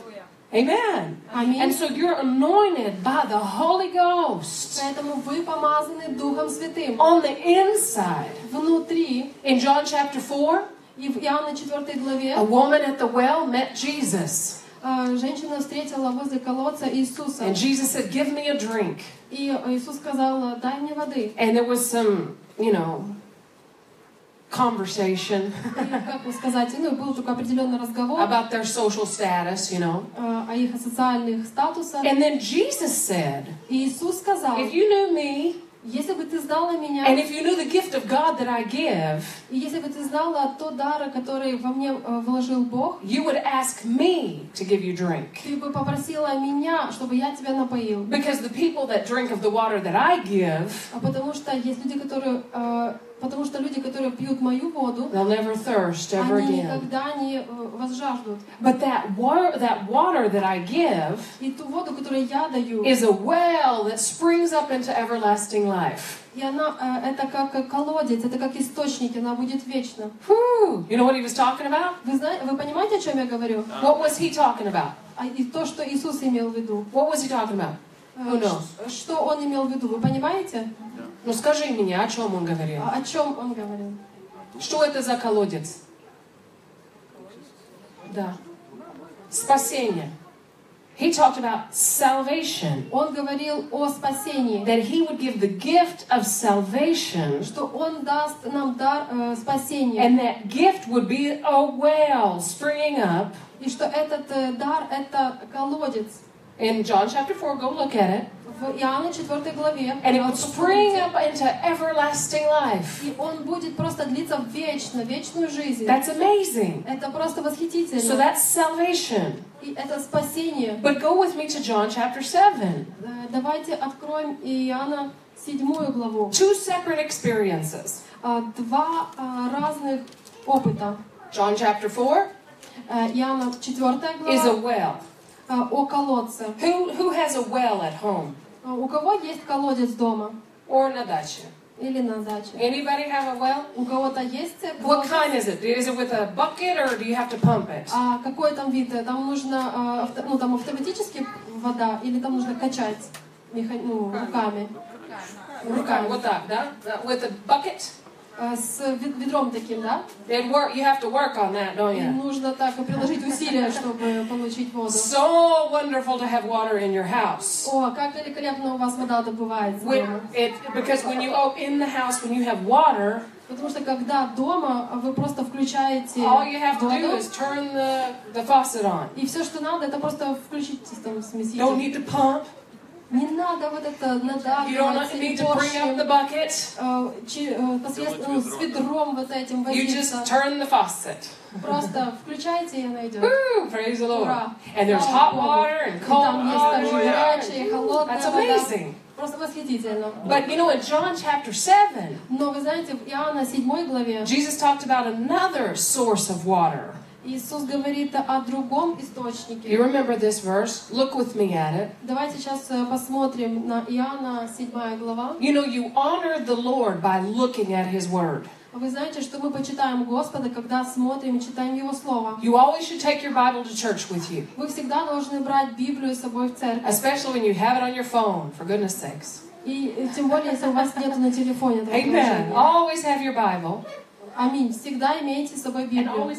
Amen. Аминь. And so you're anointed by the Holy Ghost Поэтому вы помазаны Духом Святым on the inside. внутри. In John chapter 4, И в Иоанна 4 главе a woman at the well met Jesus. э, женщина встретила возле колодца Иисуса. And Jesus said, Give me a drink. И Иисус сказал, дай мне воды. And there was some, you know, conversation И, [LAUGHS] как бы сказать, ну, был такой определенный разговор about their social status, you know. э, о их социальных статусах. And then Jesus said, И Иисус сказал, If you knew me, если бы ты знала меня, and if you knew the gift of God that I give, и если бы ты знала тот дар, который во мне э, вложил Бог, you would ask me to give you drink. ты бы попросила меня, чтобы я тебя напоил. Because the people that drink of the water that I give, А потому что есть люди, которые, э, потому что люди, которые пьют мою воду, they'll never thirst ever они again. никогда не э, возжаждут. But that water, that water that I give И ту воду, которую я даю, is a well that springs up into everlasting life. и она, э, это как колодец, это как источник, она будет вечно. Whew. You know what he was talking about? Вы, знаете, вы понимаете, о чем я говорю? What was he talking about? А и то, что Иисус имел в виду. What was he talking about? Э, Who knows? Что он имел в виду, вы понимаете? Ну скажи мне, о чем он говорил? А О чем он говорил? Что это за колодец? Да. спасение. He talked about salvation. Он говорил о спасении, That he would give the gift of salvation. что Он даст нам дар э, спасения. And that gift would be a well springing up. И что этот э, дар — это колодец. In John chapter 4, go look at it. В Иоанна 4 главе. And it would пожалуйста, spring посмотрите. up into everlasting life. И он будет просто длиться вечно, вечную жизнь. That's amazing. Это просто восхитительно. So that's salvation. И это спасение. But go with me to John chapter 7. Э, Давайте откроем Иоанна 7 главу. Two separate experiences. А, Два а, разных опыта. John chapter 4 Э, Иоанна 4 is a глава well. а, о колодце. Who, who has a well at home А, У кого есть колодец дома? or на даче? Или на даче? Anybody have a well? У кого-то есть What колодец? kind is it? Is it with a bucket or do you have to pump it? А какой там вид? Там нужно, а, ну там автоматически вода или там нужно качать меха- ну, руками? Руками, вот так, да? With a bucket? А, С вед- ведром таким, да? Then work, you have to work on that, don't И you? нужно так приложить усилия, чтобы получить воду. So wonderful to have water in your house. О, как великолепно у вас вода добывается When дома. it, because when you oh, in the house, when you have water, Потому что когда дома вы просто включаете all you have to do воду, is turn the, the faucet on. и все, что надо, это просто включить там Don't смеситель. need to pump. Не надо вот это You надавливать don't или need to bring up the поршнем, bucket. э, чи- э, посредством, ну, с ведром вот этим You возиться. just turn the faucet. Просто включайте, и она идет. Woo! Praise the Lord. Ура! And there's Слава hot Богу. water and И cold там есть water. также горячая и холодная That's вода. amazing. Просто восхитительно. But you know, in John chapter 7, Но вы знаете, в Иоанна 7 главе Jesus talked about another source of water. Иисус говорит о другом You источнике. remember this verse? Look with me at it. Давайте сейчас э, посмотрим на Иоанна 7 глава. You know, you honor the Lord by looking at His Word. Вы знаете, что мы почитаем Господа, когда смотрим и читаем Его Слово. You always should take your Bible to church with you, Вы всегда должны брать Библию с собой в церковь. especially when you have it on your phone, for goodness sakes. И э, тем более, если у вас нет на телефоне этого Amen. Always have your Bible Аминь. Всегда имейте с собой Библию.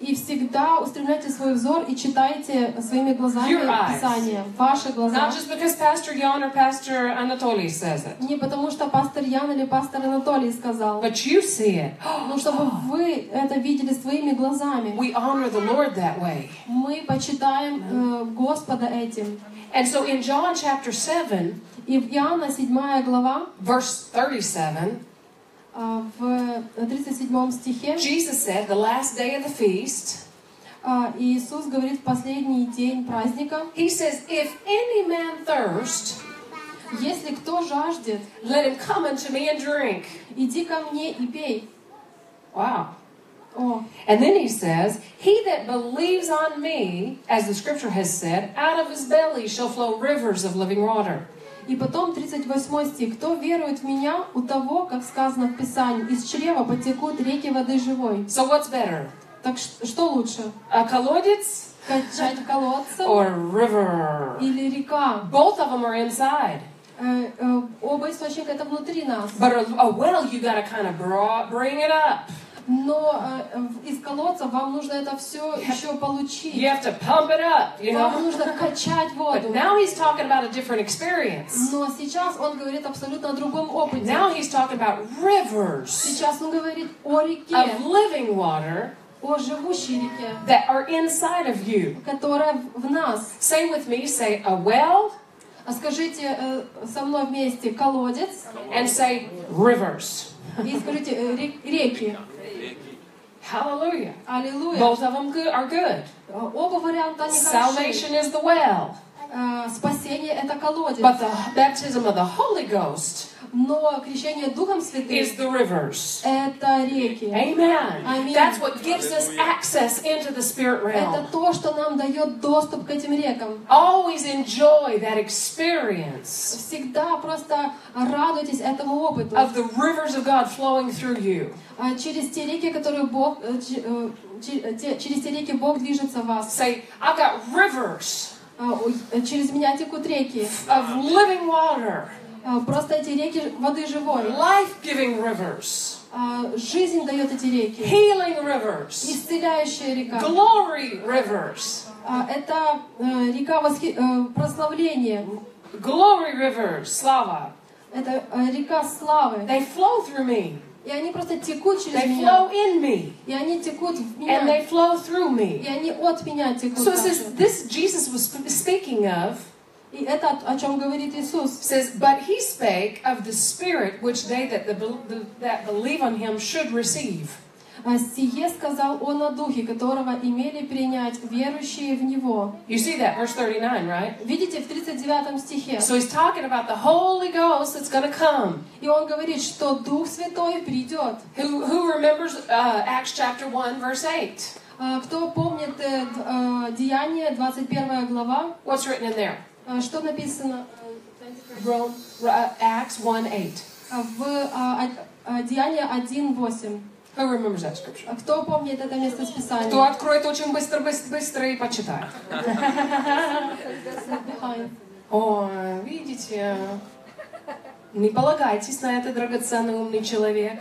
И всегда устремляйте свой взор и читайте своими глазами. Писание. Ваши глаза. Не потому, что пастор Ян или пастор Анатолий сказал, but you see it. но чтобы вы это видели своими глазами. We honor the Lord that way. Мы почитаем э, Господа этим. And so in John chapter 7, И в Иоанна 7 глава, verse 37, а, в 37 стихе, Jesus said, the last day of the feast, а, Иисус говорит в последний день праздника, He says, If any man thirst, «Если кто жаждет, let him come unto me and drink. иди ко мне и пей». Wow. О, And then he says, He that believes on me, as the scripture has said, out of his belly shall flow rivers of living water. И потом 38 стих. «Кто верует в Меня, у того, как сказано в Писании, из чрева потекут реки воды живой». So what's better? Так что лучше? A колодец Качать колодцем or river? или река? Both of them are inside. Э, э, оба источника это внутри нас. But a, well, you got to kind of bring it up. Но э, из колодца вам нужно это все еще You получить. have to pump it up, you Вам know? нужно качать воду. But now he's talking about a different experience. Но сейчас он говорит абсолютно о другом опыте. Now he's talking about rivers Сейчас он говорит о реке, of living water о живущей реке, that are inside of you. которая в нас. Say with me, say a well А скажите э, со мной вместе колодец and say rivers. и скажите э, ре- реки. Hallelujah. Аллилуйя. Both of them good, are good. Э, Оба варианта они хороши. Salvation is the well, Э, Спасение это колодец. but the baptism of the Holy Ghost Но крещение Духом Святым is the rivers. это реки. Amen. Amen. That's what gives us access into the spirit Это realm. то, что нам дает доступ к этим рекам. Always enjoy that experience Всегда просто радуйтесь этому опыту. of the rivers of God flowing through you. А через те реки, которые Бог, э, э, те- через те реки Бог движется в вас. Say, I've got rivers А, э, Через меня текут реки. of living water, Просто эти реки воды живой. life giving rivers. А, Жизнь дает эти реки. healing rivers, Исцеляющая река. glory rivers, А, Это э, река восхи- э, прославления. glory rivers, slava. Это э, река славы. They flow through me. И они просто текут через They меня. flow in me, И они текут в and меня. they flow through И me. они от меня текут. So says this Jesus was sp- speaking of И это о чем говорит Иисус. says, but he spake of the Spirit which they that the, that believe on him should receive. А «Сие сказал Он о Духе, которого имели принять верующие в Него». You see that, verse 39, right? Видите, в 39 стихе. So he's talking about the Holy Ghost that's going to come. И он говорит, что Дух Святой придет. Who, who remembers uh, Acts chapter 1, verse 8? А, Кто помнит э, э, Деяние, 21 глава, What's written in there? А, что написано Rome, Acts 1, 8. А, в а, а, а, Деяние 1.8? Who remembers that scripture? А Кто помнит это место Кто Писания? откроет очень быстро, быстро, быстро и почитает. [LAUGHS] О, видите, не полагайтесь на это, драгоценный умный человек.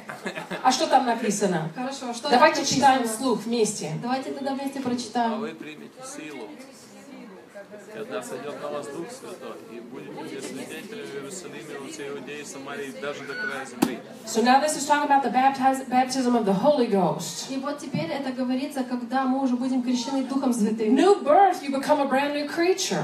А что там написано? Хорошо, что Давайте там читаем вслух вместе. Давайте тогда вместе А прочитаем. вы примете силу, когда сойдет на вас Дух Святой, и будете мне свидетелями в Иерусалиме, во всей Иудее, Самарии, даже до края земли. So now this is talking about the baptiz- baptism of the Holy Ghost. И вот теперь это говорится, когда мы уже будем крещены Духом Святым. New birth, you become a brand new creature.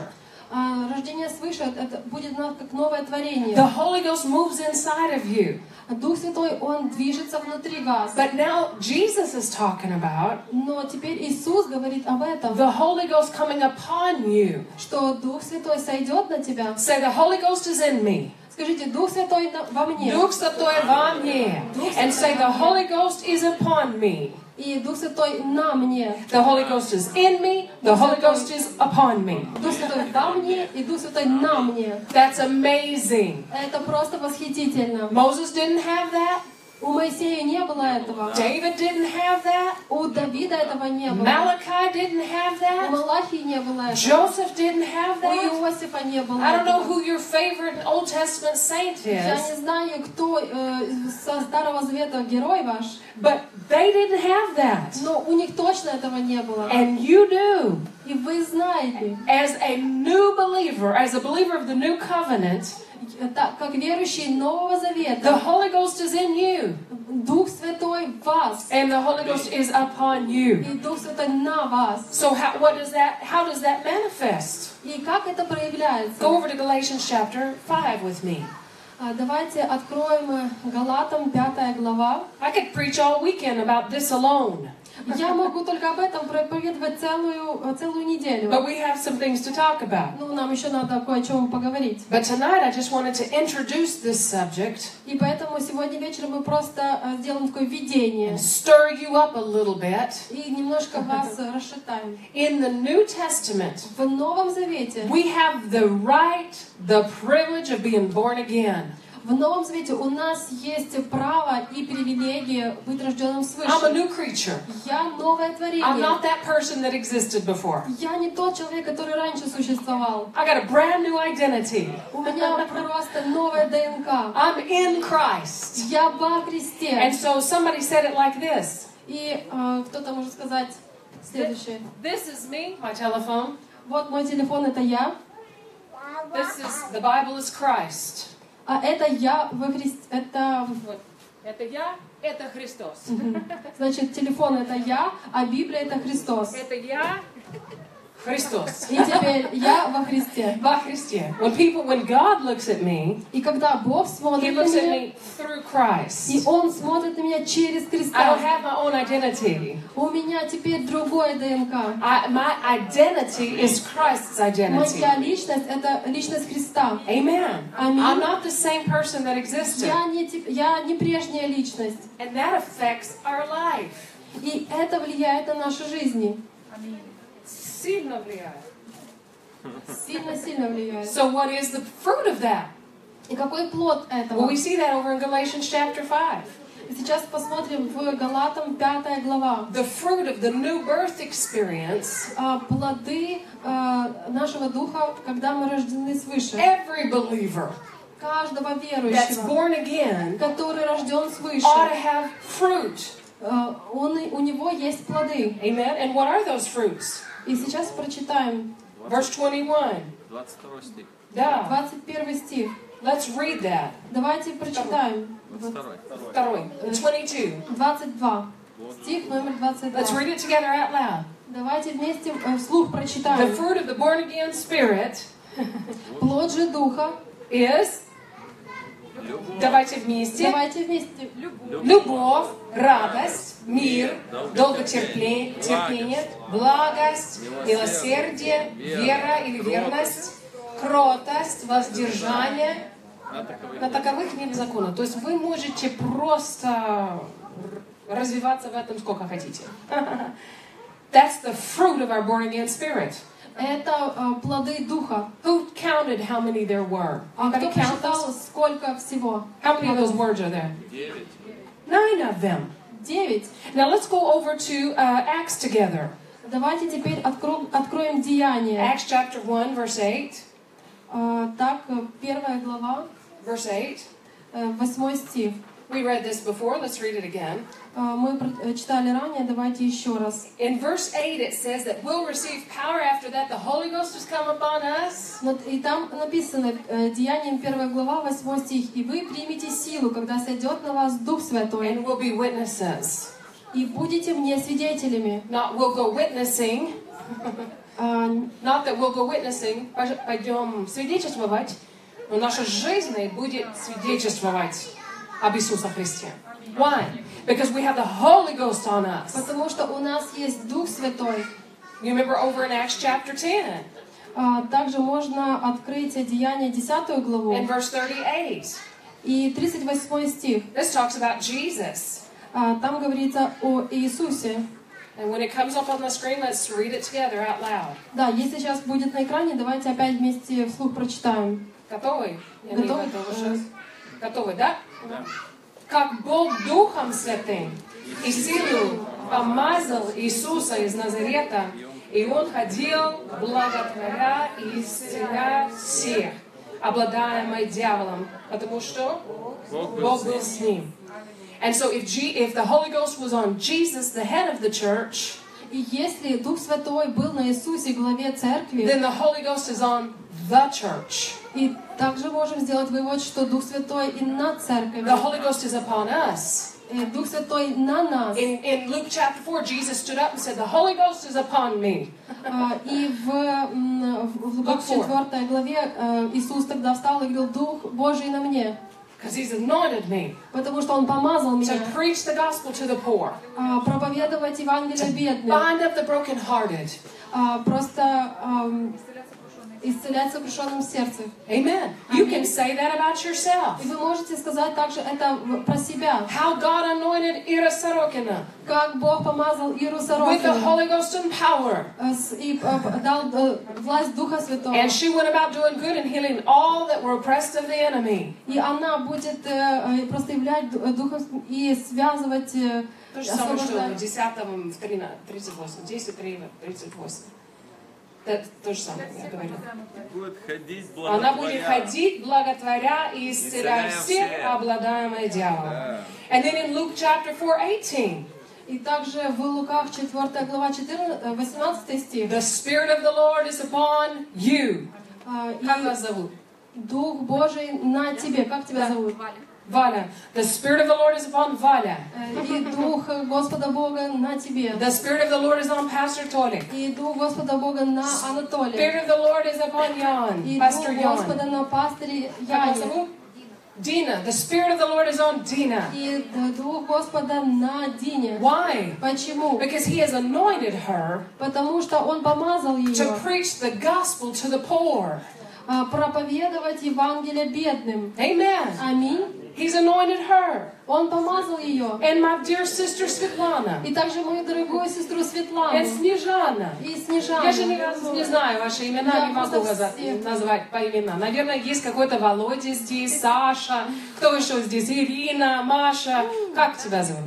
А, рождение свыше это будет нас как новое творение. The Holy Ghost moves inside of you. А Дух Святой, Он движется внутри вас. But now Jesus is talking about Но теперь Иисус говорит об этом, the Holy Ghost coming upon you. что Дух Святой сойдет на тебя. Say, the Holy Ghost is in me. Скажите, Дух Святой на- во мне. Дух Святой во мне. And say, the Holy Ghost is upon me. И Дух Святой на мне. The Holy Ghost is in me. The Holy Ghost is upon me. Дух Святой во мне и Дух Святой на мне. That's amazing. Это просто восхитительно. Moses didn't have that. У Моисея не было этого. David didn't have that. У Давида этого не было. Malachi didn't have У that. Малахии не было этого. Joseph didn't have У that. Иосифа не было I don't know этого. who your favorite Old Testament saint Я is, не знаю, кто э, со Старого Завета герой ваш, but they didn't have that. но у них точно этого не было. And you do. И вы знаете, As a new believer, as a believer of the new covenant, так как верующие Нового the Завета, Holy Ghost is in you, Дух Святой в вас, and the Holy Ghost is upon you. и Дух Святой на вас. So how, what does that? How does that manifest? И как это проявляется? Go over to Galatians chapter five with me. А, Давайте откроем э, Галатам 5 глава. I could preach all weekend about this alone, Я могу только об этом проповедовать целую, целую неделю. but we have some things to talk about. Ну, нам еще надо кое о чем поговорить. But tonight, I just wanted to introduce this subject И поэтому сегодня вечером мы просто э, сделаем такое введение. and stir you up a little bit. И немножко вас расшатаем. In the New Testament, В Новом Завете, we have the right, the privilege of being born again. В Новом Завете у нас есть право и привилегия быть рожденным I'm a свыше. new creature. Я новое I'm творение. not that person that existed before. Я не тот человек, который раньше существовал. I got a brand new identity. У меня просто новая ДНК. I'm in Christ. Я во Христе. And so somebody said it like this И э, кто-то может сказать следующее. This is me, my telephone. Вот мой телефон, это я. This is the Bible is Christ. А это я во Христе. Это, Вот. Это я, это Христос. значит, телефон это я, а Библия это Христос. Это я, Христос. И теперь я во Христе. Во Христе. When people, when God looks at me, И когда Бог He смотрит на looks at меня, me through и Christ. Он смотрит на меня через I don't Христа, have my own identity. у меня теперь другое ДНК. I, my identity is Christ's identity. Моя личность это личность Христа. Amen. Аминь. I'm not the same person that existed. Я не, я не прежняя личность. And that affects our life. И это влияет на наши жизни. Сильно влияет. Сильно-сильно влияет. So what is the fruit of that? И какой плод Well, этого? we see that over in Galatians chapter 5. Сейчас посмотрим в Галатам 5 глава. The fruit of the new birth experience, А, Плоды а, нашего духа, когда мы рождены свыше. every believer каждого that's верующего, born again который рожден свыше, ought to have fruit. э, он, и- у него есть плоды. Amen. And what are those fruits? И сейчас прочитаем Verse 21. 22 стих. Да. 21 стих. Let's read that. Давайте прочитаем. 22. Второй. 22. 22. Стих номер Let's 22. read it together out loud. Давайте вместе э, вслух The прочитаем. fruit of the born again spirit Плод же Духа. is Любовь, Давайте вместе. Давайте вместе. Любовь, радость, мир, долготерпение, терпение, благость, милосердие, вера или верность, кротость, воздержание. на таковых На таковых нет закона. То есть вы можете просто развиваться в этом сколько хотите. [LAUGHS] That's the fruit of our born again spirit. Это э, плоды Духа. Who counted how many there were? А кто Anybody count посчитал, those? сколько всего? How many of those words are there? 9. Nine of them. Девять. Now let's go over to uh, Acts together. Давайте теперь откро- откроем Деяния. Acts chapter 1, verse 8. Э, Так, э, первая глава, Verse 8. э, восьмой стих. We read this before, let's read it again. Э, Мы э, читали ранее, давайте еще раз. In verse 8, it says that we'll receive power after that the Holy Ghost has come upon us. И там написано, э, Деянием первая глава, восьмой стих. «И вы примете силу, когда сойдет на вас Дух Святой, And we'll be witnesses. и будете мне свидетелями». Not we'll go witnessing, [LAUGHS] А, not that we'll go witnessing, пойдем свидетельствовать, но наша жизнь будет свидетельствовать об Иисусе Христе. Why? Because we have the Holy Ghost on us. Потому что у нас есть Дух Святой. You remember over in Acts chapter 10 А, Также можно открыть Деяние 10 главу and verse 38. и 38 стих. This talks about Jesus. А, Там говорится о Иисусе. And when it comes up on the screen, let's read it together out loud. Да, если сейчас будет на экране, давайте опять вместе вслух прочитаем. Готовы? Готовы? Э. Готовы, да? Как Бог Духом Святым и силу помазал Иисуса из Назарета, и Он ходил, благотворя и исцеляя всех, обладаемый дьяволом, потому что Бог был с ним. And so if, G, if the Holy Ghost was on Jesus, the head of the church, И если Дух Святой был на Иисусе, главе церкви, then the Holy Ghost is on the church. и также можем сделать вывод, что Дух Святой и на церковь, The Holy Ghost is upon us. э, Дух Святой на нас. In, in Luke chapter 4, Jesus stood up and said, The Holy Ghost is upon me. А, И в, в Лука Luke four. 4 главе э, Иисус тогда встал и говорил, Дух Божий на мне, Because he's anointed me потому что Он помазал to меня preach the gospel to the poor, проповедовать Евангелие бедным, bind up the brokenhearted. просто исцелять сокрушенным сердцем. Amen. You can say that about yourself. И вы можете сказать также это про себя, How God anointed Ira Sorokina как Бог помазал Иру with the Сорокину Holy Ghost and power. э, и э, дал э, власть Духа Святого. And she went about doing good and healing all that were oppressed of the enemy. И она будет просто являть Ду- Духом и связывать То же самое, что в освобождать. 10 в 13, 38, 10, 3, 38. То же самое, я говорю. Будет ходить Она будет ходить, благотворя и исцеляя всех, всех. обладаемые дьяволом. Да. And then in Luke chapter 4, 18, И также в Луках 4 глава 14, э, 18 стих. the Spirit of the Lord is upon you. А, Как вас зовут? Дух Божий на тебе. Как тебя Да. зовут? Валя. The Spirit of the Lord is upon Валя. Э, И Дух Господа Бога на тебе. The Spirit of the Lord is on Pastor Толик. И Дух Господа Бога на Анатолия. Spirit of the Lord is upon Jan, И Pastor Дух Jan. Господа на пастыре Как вас Яне. зовут? Dina. The Spirit of the Lord is on Dina. И э, Дух Господа на Дине. Why? Почему? Because He has anointed her Потому что Он помазал to ее preach the gospel to the poor. А, проповедовать Евангелие бедным. Amen. Аминь. He's anointed her. Он помазал ее. And my dear sister Svetlana. И также мою дорогую сестру Светлану. And Снежана. И Снежану. Я же ни разу не знаю ваши имена, Я не могу всех. назвать по именам. Наверное, есть какой-то Володя здесь, Саша. Кто еще здесь? Ирина, Маша. Как тебя зовут?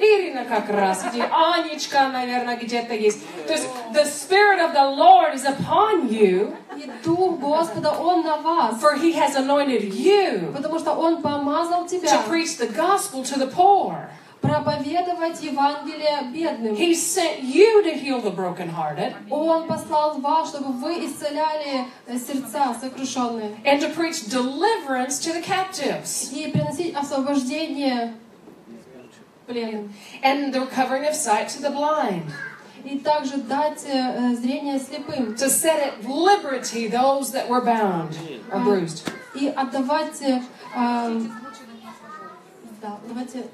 Ирина как раз, иди, Анечка, наверное, где-то есть. То есть, the Spirit of the Lord is upon you, И Дух Господа, Он на вас. for He has anointed you Потому что Он помазал тебя to preach the gospel to the poor. проповедовать Евангелие бедным. He sent you to heal the brokenhearted Он послал вас, чтобы вы исцеляли э, сердца сокрушенные and to preach deliverance to the captives и приносить освобождение пленным. and the recovering of sight to the blind, И также дать э, зрение слепым. to set at liberty those that were bound or bruised. И отдавать... э, эм, да, давайте...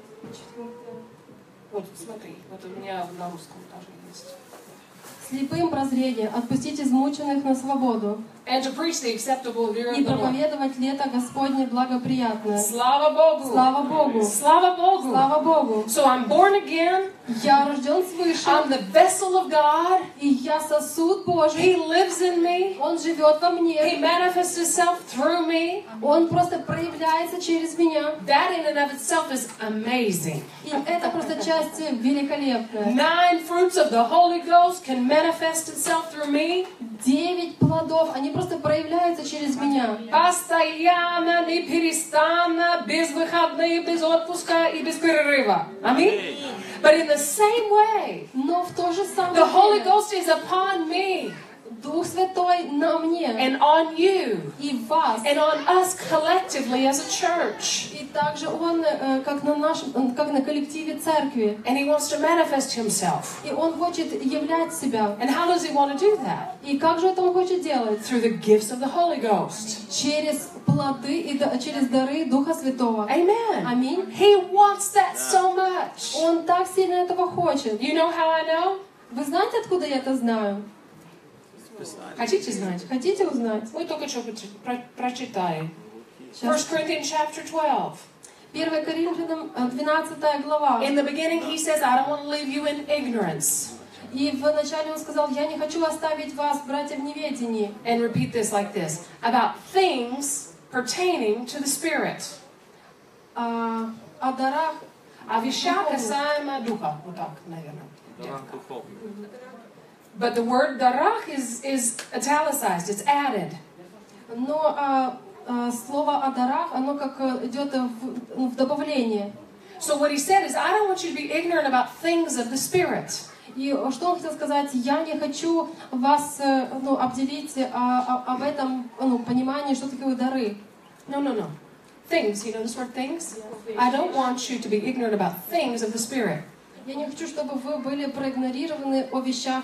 Вот смотри, вот у меня на русском тоже есть. Слепым прозрение, отпустить измученных на свободу And to preach the acceptable year и of the Lord. проповедовать лето Господне благоприятное. Слава Богу! Слава Богу! Слава Богу! Слава Богу! So I'm born again. Я рожден свыше, I'm the vessel of God. и я сосуд He Божий. lives in me. Он живет во He мне. manifests Himself through me. Он просто проявляется через меня. That in and of itself is amazing. И это просто часть великолепная. Nine fruits of the Holy Ghost can manifest itself through me. Девять плодов, они просто проявляются через меня. Постоянно, неперестанно, без выходных, без отпуска и без перерыва. Аминь. But in the same way, Но в то же самое the Holy Ghost is upon me Дух Святой на мне and on you и в вас. and on us collectively as a church. И также Он, э, как на нашем, э, как на коллективе церкви. And He wants to manifest Himself. И Он хочет являть себя. And how does He want to do that? И как же это Он хочет делать? Through the gifts of the Holy Ghost. Через плоды и да- через дары Духа Святого. Amen. Аминь. He wants that so much. Он так сильно этого хочет. You know how I know? Вы знаете, откуда я это знаю? Хотите знать? Хотите узнать? Мы только что прочи- про- прочитали. 1 Сейчас. Corinthians chapter 12. 1 Коринфянам э, 12 глава. In the beginning, he says, I don't want to leave you in ignorance. И вначале он сказал, я не хочу оставить вас, братья, в неведении. And repeat this like this about things pertaining to the Spirit. А, о дарах О вещах касаемо Духа. Вот так, наверное. But the word дарах is, is italicized, it's added. Но а, а, слово о дарах, оно как э, идет в, ну, в добавление. So what he said is, I don't want you to be ignorant about things of the Spirit. И что он хотел сказать? Я не хочу вас э, ну, обделить а, а- об этом ну, понимании, что такое дары. No, no, no. Things, you know this word things? I don't want you to be ignorant about things of the Spirit. Я не хочу, чтобы вы были проигнорированы о вещах.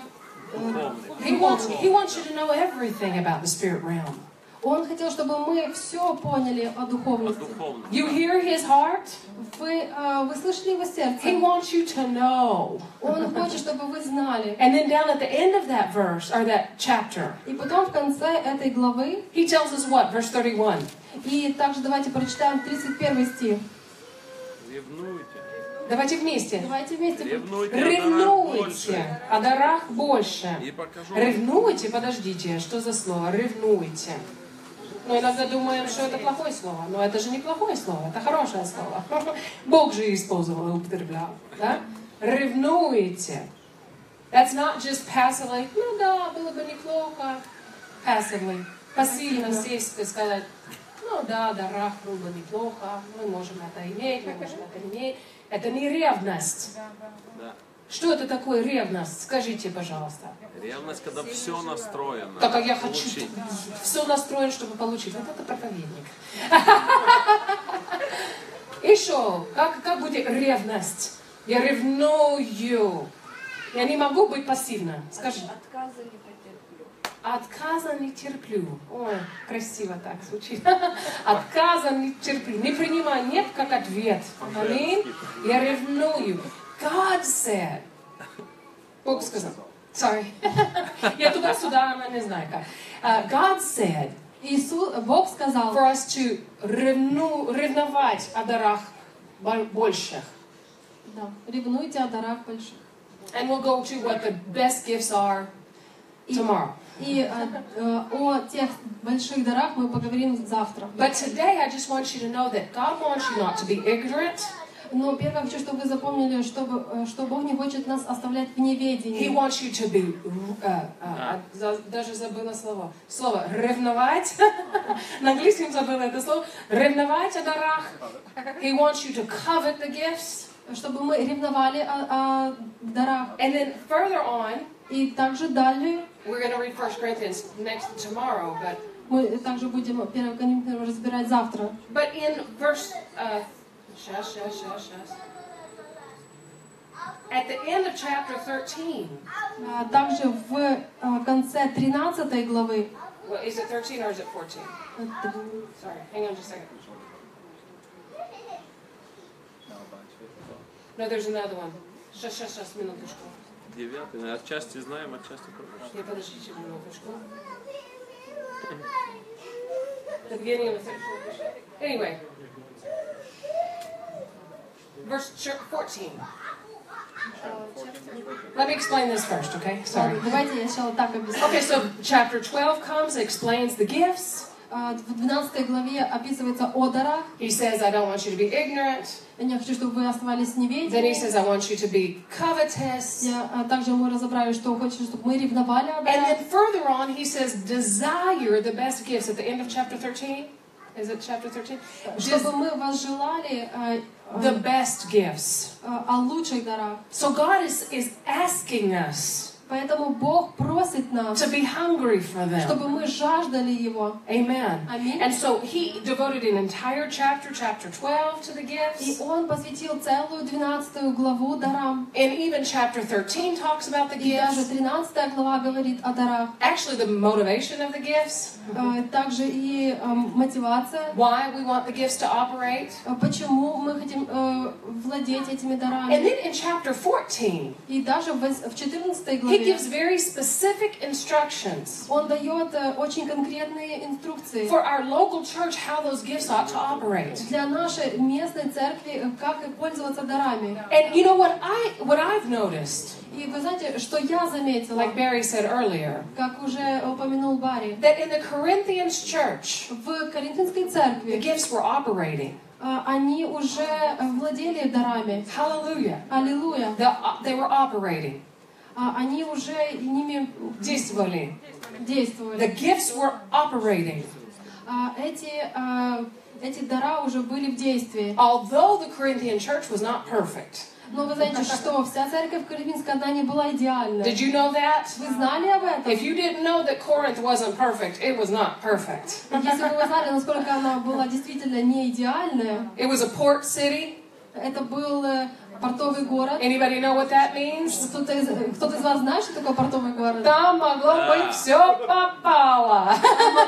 э, He wants, he wants you to know everything about the spirit realm. Он хотел, чтобы мы все поняли о духовности. You hear his heart? Вы, э, вы слышали его He сердце? wants you to know. Он хочет, чтобы вы знали. And then down at the end of that verse, or that chapter, И потом в конце этой главы, he tells us what? Verse 31. и также давайте прочитаем 31 стих. Ревнуйте. Давайте вместе. Давайте вместе. Ревнуйте о дарах больше. Ревнуйте о дарах больше. Покажу Ревнуйте, подождите, что за слово? Ревнуйте. Но иногда думаем, что это плохое слово. Но это же не плохое слово, это хорошее слово. [LAUGHS] Бог же использовал и употреблял. Да? Ревнуйте. That's not just passively, ну да, было бы неплохо. Passively. Пассивно сесть и сказать, ну да, дарах было бы неплохо, мы можем это иметь, мы можем это иметь. Это не ревность. Да. Что это такое ревность? Скажите, пожалуйста. Ревность, когда все настроено. Так, а я хочу все настроен, чтобы получить. Вот это проповедник. Еще, как, как будет ревность? Я ревную. Я не могу быть пассивна. Скажи. Потерплю. Отказа не терплю. Ой, красиво так звучит. [LAUGHS] Отказа не терплю. Не принимай нет как ответ. Аминь. Я ревную. God said. Бог сказал. Sorry. [LAUGHS] Я туда-сюда, она не знаю как. Uh, God said Иисус, Бог сказал, for us to ревну, ревновать о дарах бо- больших. да, ревнуйте о дарах больших. And we'll go to what the best gifts are tomorrow. И э, э, о тех больших дарах мы поговорим завтра. But today I just want you to know that God wants you not to be ignorant. Но первое хочу, чтобы вы запомнили, чтобы, э, что Бог не хочет нас оставлять в He неведении. wants you to be, uh, uh, за- даже забыла слово, слово ревновать. [LAUGHS] На английском забыла это слово. Ревновать о дарах. He wants you to covet the gifts. Чтобы мы ревновали о, о дарах. And then further on, И также далее we're going to read 1 Corinthians next tomorrow, but мы также будем 1 Коринфянам разбирать завтра. but in verse uh, shush, shush, shush, shush. At the end of chapter 13, А Также в а, конце 13 главы well, is it 13 or is it 14? э, Sorry, hang on just a second. No, there's another one. Сейчас, сейчас, сейчас, минуточку. Девятый. Отчасти знаем, отчасти пропустим. Не, подождите минуточку. The beginning of the third Anyway. Verse ch- 14. Let me explain this first, okay? Sorry. Ладно, Давайте я сначала так объясню. Okay, so chapter 12 comes, explains the gifts. А, В 12 главе описывается о дарах. He says, I don't want you to be ignorant. Я хочу, чтобы вы оставались Then he неведомыми. says, I want you to be covetous. Я, а, также мы разобрали, что хочет, чтобы мы ревновали о And дарах. then further on, he says, desire the best gifts at the end of chapter 13. Is it chapter 13? Чтобы мы возжелали а, а, The best gifts. а, о лучших дарах. So God is, is asking us Поэтому Бог просит нас, to be hungry for them. чтобы мы жаждали Его. Amen. Аминь. And so he devoted an entire chapter, chapter 12, to the И gifts. Он посвятил целую 12 главу дарам. And even chapter 13 talks about the И даже gifts. 13 глава говорит о дарах. Actually, the motivation of the gifts, А, Также и а, мотивация. why we want the gifts to operate. А Почему мы хотим э, владеть этими And дарами? then in chapter 14, И даже в вос- в 14 he главе gives very specific instructions он дает э, очень конкретные инструкции for our local church how those gifts ought to operate. для нашей местной церкви, э, как и пользоваться дарами. And you know what I what I've noticed, И вы знаете, что я заметила, like Barry said earlier, как уже упомянул Барри, that in the Corinthians church, в Коринфянской the церкви gifts were operating. э, они уже э, владели дарами. Hallelujah. Аллилуйя. The, they were operating. А Они уже ними Действовали. The действовали. gifts were operating. А Эти, э, эти дара уже были в действии. Although the Corinthian church was not perfect. Но вы знаете, что вся церковь Коринфянская, она не была идеальной. Did you know that? Вы знали об этом? If you didn't know that Corinth wasn't perfect, it was not perfect. Если бы вы знали, насколько она была действительно не идеальная, It was a port city. это был э, портовый город. Anybody know what that means? Кто-то из, кто-то из вас знает, что такое портовый город? Там могло быть все попало.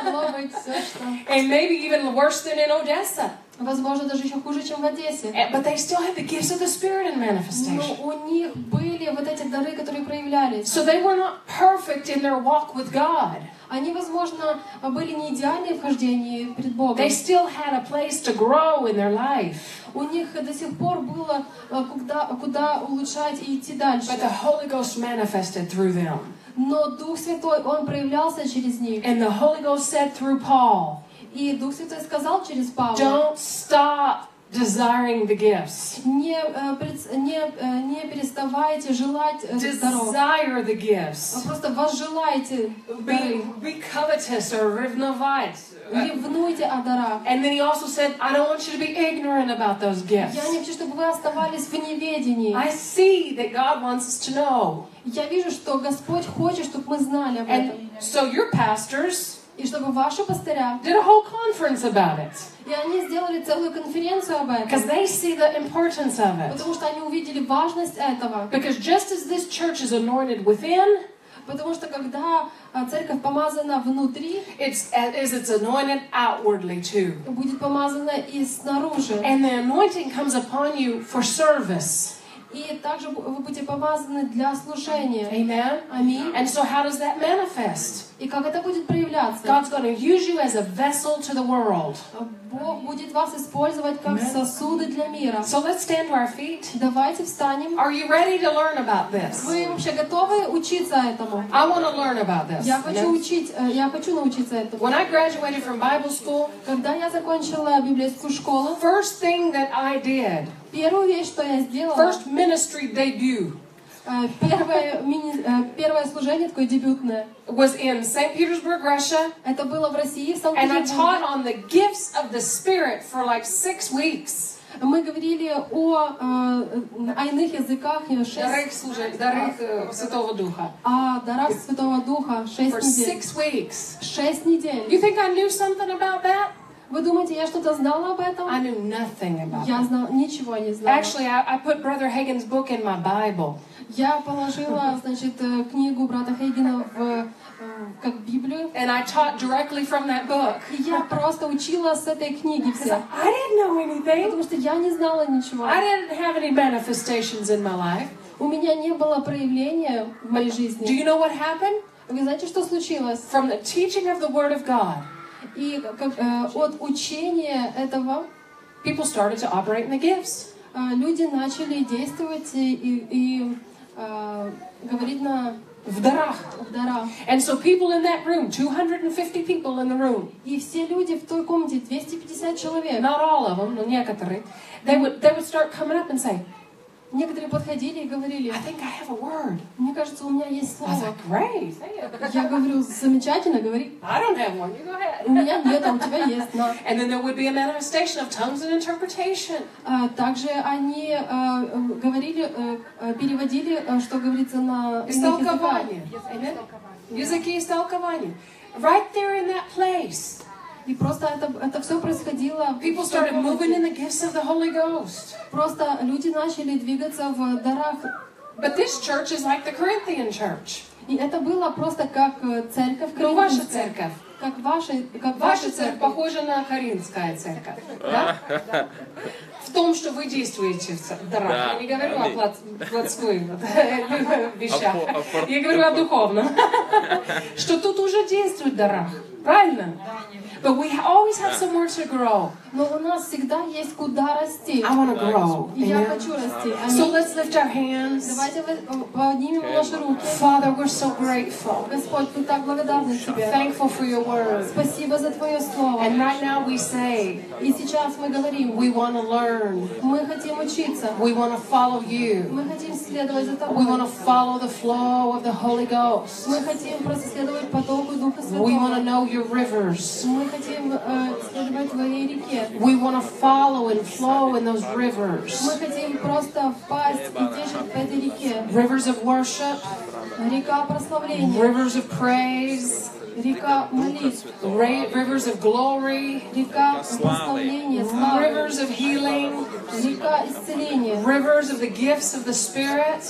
Могло быть все, что... And maybe even worse than in Odessa. Возможно, даже еще хуже, чем в Одессе. Eh, But they still had the gifts of the Spirit in Но manifestation. у них были вот эти дары, которые проявлялись. So they were not perfect in their walk with God. Они, возможно, были не идеальны в хождении перед Богом. They still had a place to grow in their life. У них до сих пор было э, куда, куда улучшать и идти дальше. But the Holy Ghost manifested through them. Но Дух Святой, Он проявлялся через них. And the Holy Ghost said through Paul, И Дух Святой сказал через Павла, don't stop desiring the gifts. не, э, пред- не, э, не переставайте желать э, даров, Desire the а gifts. просто возжелайте Be, дары. be covetous or revnovite. Ревнуйте о дарах. And then he also said, I don't want you to be ignorant about those gifts. Я не хочу, чтобы вы оставались в неведении. I see that God wants us to know. Я вижу, что Господь хочет, чтобы мы знали об этом. And so your pastors И чтобы ваши пастыря, did a whole conference about it. и они сделали целую конференцию об Because этом. they see the importance of it. Потому что они увидели важность этого. Because just as this church is anointed within, Потому что когда а, церковь помазана внутри, it's as it's anointed outwardly too. будет помазана и снаружи. And the anointing comes upon you for service. И также бу- вы будете помазаны для служения. Amen. Аминь. And so how does that manifest? И как это будет проявляться? God's going to use you as a vessel to the world. Бог будет вас использовать как Amen. сосуды для мира. So let's stand to our feet. Давайте встанем. Are you ready to learn about this? Вы вообще готовы учиться этому? I want to learn about this. Я хочу учить, э, я хочу научиться этому. When I graduated from Bible school, Когда я закончила библейскую школу, first thing that I did, первую вещь, что я сделала, first ministry debut, э, первое, мини- э, первое служение такое дебютное, was in St. Petersburg, Russia, это было в России, в and I taught Санкт-Петербурге. on the gifts of the Spirit for like six weeks. Мы говорили о, э, о иных языках Дарых, шесть, служи- дарых э, Святого Духа. о дарах Святого Духа For шесть недель. six weeks. Шесть недель. You think I knew something about that? Вы думаете, я что-то знала об этом? I knew nothing about Я it. знала, ничего не знала. Actually, I, I put Brother Hagen's book in my Bible. Я положила, значит, э, книгу брата Хейгена в, э, как Библию. And I taught directly from that book. И я просто учила с этой книги все. I didn't know anything. Потому что я не знала ничего. I didn't have any manifestations in my life. У меня не было проявления в моей Do жизни. you know what happened? Вы знаете, что случилось? From the teaching of the Word of God, И как, э, от учения этого people started to operate in the gifts. э, люди начали действовать и, и- и, э, говорить на В дарах. в дарах. And so people in that room, 250 people in the room, И все люди в той комнате, 250 человек, not all of them, но некоторые, they would, they would start coming up and say, некоторые подходили и говорили, I think I have a word. мне кажется, у меня есть I was слово. like, great. say it." Я говорю, замечательно, говори. I don't have one. You go ahead. У меня нет, а у тебя есть. На. [LAUGHS] And then there would be a manifestation of tongues and interpretation. А, Также они э, говорили, э, переводили, э, что говорится на. Истолкование. Языки истолкования. Right there in that place. И просто это, это все происходило. People started moving in the gifts of the Holy Ghost. Просто люди начали двигаться в дарах. But this church is like the Corinthian church. И это было просто как э, церковь Ну, ваша церковь. Как ваша, как Ваша ваша церковь церковь. похожа на Коринфская церковь. Да? В том, что вы действуете в дарах. Да. Я не говорю о плотской вот, [LAUGHS] вещах. Я говорю о духовном. [LAUGHS] Что тут уже действует в дарах. Правильно? But we always have somewhere to grow. Но у нас всегда есть куда расти. I want to grow. И я Amen. хочу расти. So Аминь. let's lift our hands. Давайте вы- э, поднимем наши руки. Father, we're so grateful. Господь, мы так благодарны Тебе. Thankful for your word. Спасибо за Твое Слово. And right now we say, И сейчас мы говорим, we want to learn. мы хотим учиться. We want to follow you. Мы хотим следовать за We Тобой. want to follow the flow of the Holy Ghost. Мы хотим просто следовать потоку Духа We want to Святого. know your rivers. Мы хотим э, следовать Твоей реке. We want to follow and flow in those rivers. Мы хотим просто впасть и течь в этой реке. Rivers of worship, Река прославления, rivers of praise, река молитв, ra- rivers of glory, река прославления, славы, rivers of healing, река исцеления, rivers of the gifts of the Spirit.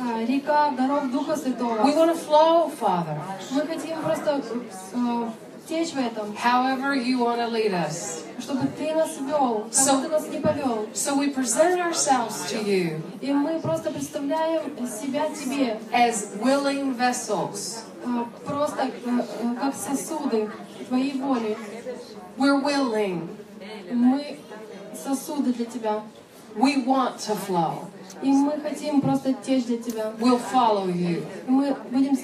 а, река даров Духа Святого. We want to flow, Father, Мы хотим просто э, течь в этом, however you want to lead us. чтобы Ты нас вел, как So- Ты нас не повел. So we present ourselves to you И мы просто представляем себя Тебе, as willing vessels. э, просто э, э, как сосуды Твоей воли. We're willing. Мы сосуды для Тебя. We want to flow. И мы хотим просто течь для Тебя. We'll follow you. Мы будем,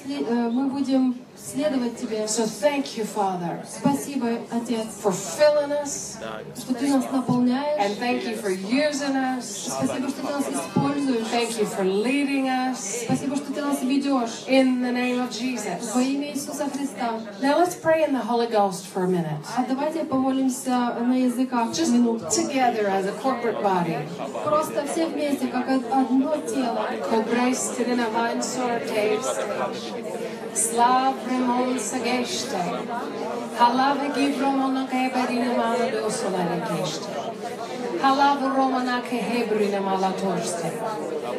мы будем следовать Тебе. So thank you, Father, Спасибо, Отец, for filling us, что Ты нас наполняешь. and thank you for using us. Спасибо, что Ты нас используешь. Thank you for leading us Спасибо, что Ты нас ведешь. in the name of Jesus. Во имя Иисуса Христа. Now let's pray in the Holy Ghost for a minute. А давайте помолимся на языках Just минуту. together as a corporate body. Просто все вместе, как одно тело. Kobreistirina memnunsa geçti. Hala ve Givromon'a kebedine mağladı usulara geçti. Hala ve Roman'a kehebrine mağla torste.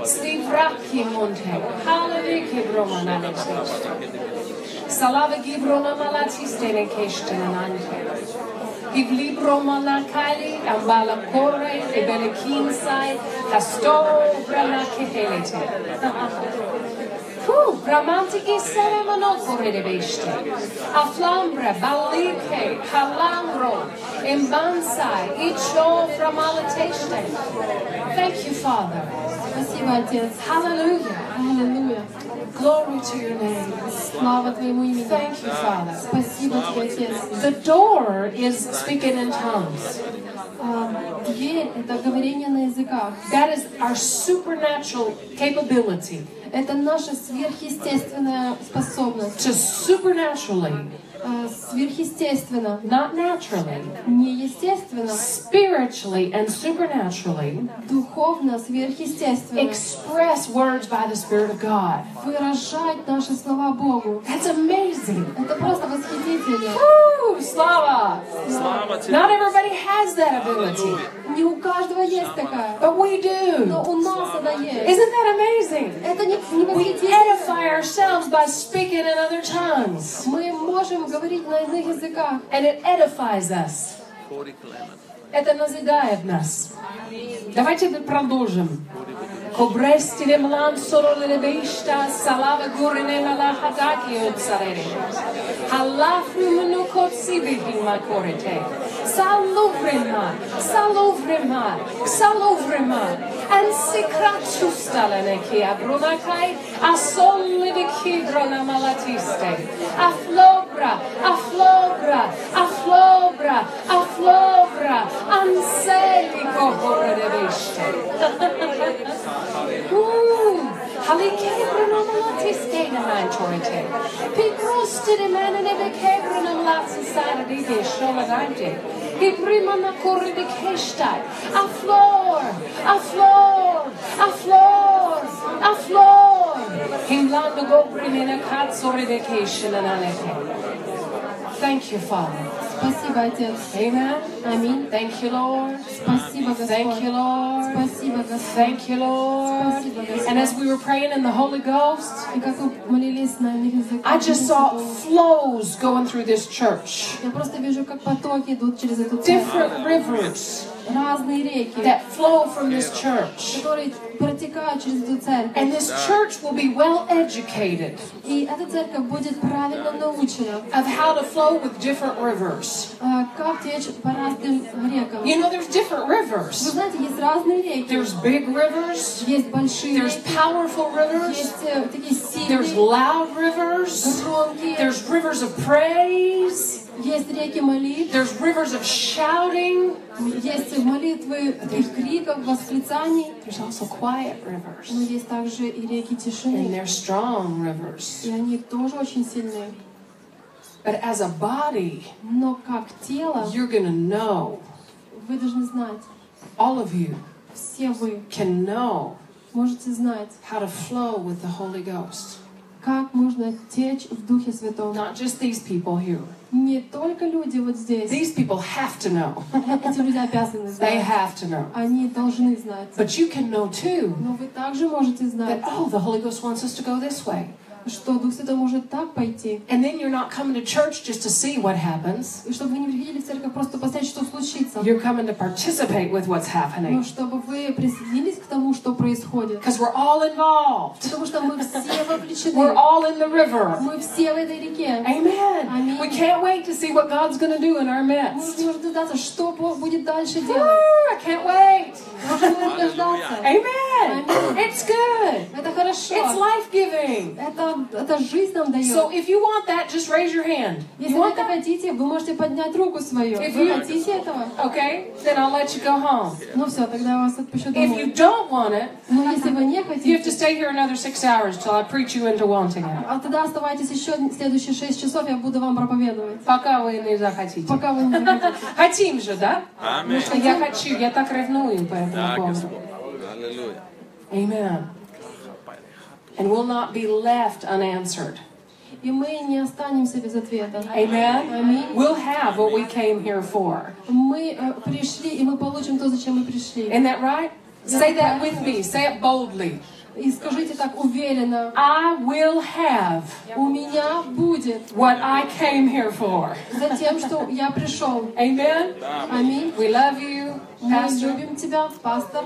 Stivrak kimunte. Hala ve Givromon'a geçti. Sala ve Givrona mağla tistene geçti. Div libro malakali, ambala corre, e bele kinsai, casto, brana kehelete. Fu, bramantiki sere monokore de beste. Aflambra, balike, kalangro, imbansai, icho framalateste. Thank you, Father. Спасибо, Отец. Hallelujah. Аллилуйя. Glory to your name. Слава Твоему имени. Thank you, Father. Спасибо Тебе, Отец. The door is speaking in tongues. Дверь — это говорение на языках. That is our supernatural capability Это наша сверхъестественная способность. to supernaturally, А, Сверхъестественно, not naturally, неестественно, spiritually and supernaturally духовно, сверхъестественно. express words by the Spirit of God. Выражать наши слова Богу. That's amazing. Это просто восхитительно. Woo! Slava! Слава тебе! Not everybody has that ability, Не у каждого есть такая, but we do. но у нас она есть. Isn't that amazing? Это не, не We восхитительно. edify ourselves by speaking in other tongues, Мы можем говорить на иных языках. and it edifies us. Это назидает нас. Давайте продолжим. Kobresti dem lam sorol le beishta salava gurine la hadaki o utsarene. Halafru nu kotsi bihin ma korete. Salovrema, salovrema, salovrema. En sikrat sustalene ki abruna kai asolli di kidrona malatiste. Aflobra, aflobra, aflobra, aflobra. Anselico horre de beishta. [LAUGHS] Halicebrunum latis deganau troi te. Pi prostid imen yn efo cebrunum latis ar yr iddi siol yn awdi. Hi bryman na cwrdd i ceisdau. A fflor, a fflor, a fflor, a fflor. Hyn land o gobrin yn y cadsorid y ceisio yn aneche. Thank you, Father. Спасибо, Отец. Amen. Аминь. Thank you, Lord. Спасибо, Thank you, Господь. Lord. Спасибо, Господь. Thank you, Lord. Спасибо, Господь. And as we were praying in the Holy Ghost, И как мы молились на иных языках, I just saw flows going through this church. я просто вижу, как потоки идут через эту церковь. Different rivers Разные реки, that flow from this church. которые протекают через эту церковь. And this church will be well educated И эта церковь будет правильно научена, of how to flow with different rivers. а, как течь по разным рекам. You know, there's different Вы rivers. знаете, есть разные реки. There's big rivers, Есть большие there's реки, powerful rivers, есть э, такие there's сильные, loud rivers, громкие, there's rivers of praise, есть реки молитв, there's rivers of shouting, есть молитвы таких криков, восклицаний, there's also quiet rivers. но есть также и реки And тишины. they're strong rivers. И они тоже очень сильные. But as a body, Но как тело, you're going to know, вы должны знать, all of you все вы can know можете знать, how to flow with the Holy Ghost. как можно течь в Духе Святом. Not just these people here. Не только люди вот здесь, These people have to know. [LAUGHS] эти люди обязаны They знать, have to know. они должны знать. But you can know too Но вы также можете that, знать, oh, the Holy Ghost wants us to go this way. Что Дух Святой может так пойти, And then you're not coming to church just to see what happens. и чтобы вы не приходили в церковь просто посмотреть, что случится, You're coming to participate with what's но happening. чтобы вы присоединились к тому, что происходит. Because we're all involved. Потому что мы все [LAUGHS] We're вовлечены, all in the river. мы все в этой реке. Amen. Amen. We can't wait to see what God's going to do in our Мы midst. не можем дождаться, что Бог будет дальше Woo, делать. I can't wait. Можем мы дождаться. Amen. Amen. It's good. Это хорошо. It's life giving. Это, это жизнь нам дает. So if you want that, just raise your hand. Если You вы want это хотите, вы можете поднять руку свою. If Вы you- хотите этого? Okay, then I'll let you go home. Ну все, тогда я вас отпущу If you домой. don't want it, Но если вы не you have to хотите, stay here another six hours till I preach you into wanting it. а тогда оставайтесь еще следующие шесть часов, я буду вам проповедовать. Пока вы не захотите. Пока вы не захотите. [LAUGHS] Хотим же, да? Аминь. Что я хочу, я так ревную по этому поводу. Аллилуйя. Amen. And will not be left unanswered. И мы не останемся без ответа. Amen. Аминь. We'll have what we came here for. Мы э, пришли, и мы получим то, зачем мы пришли. Isn't that right? Say that with me. Say it boldly. И скажите так уверенно, I will have у меня будет what I came here for. за тем, что я пришел. Amen. Аминь. We love you, Мы Pastor. любим тебя, пастор.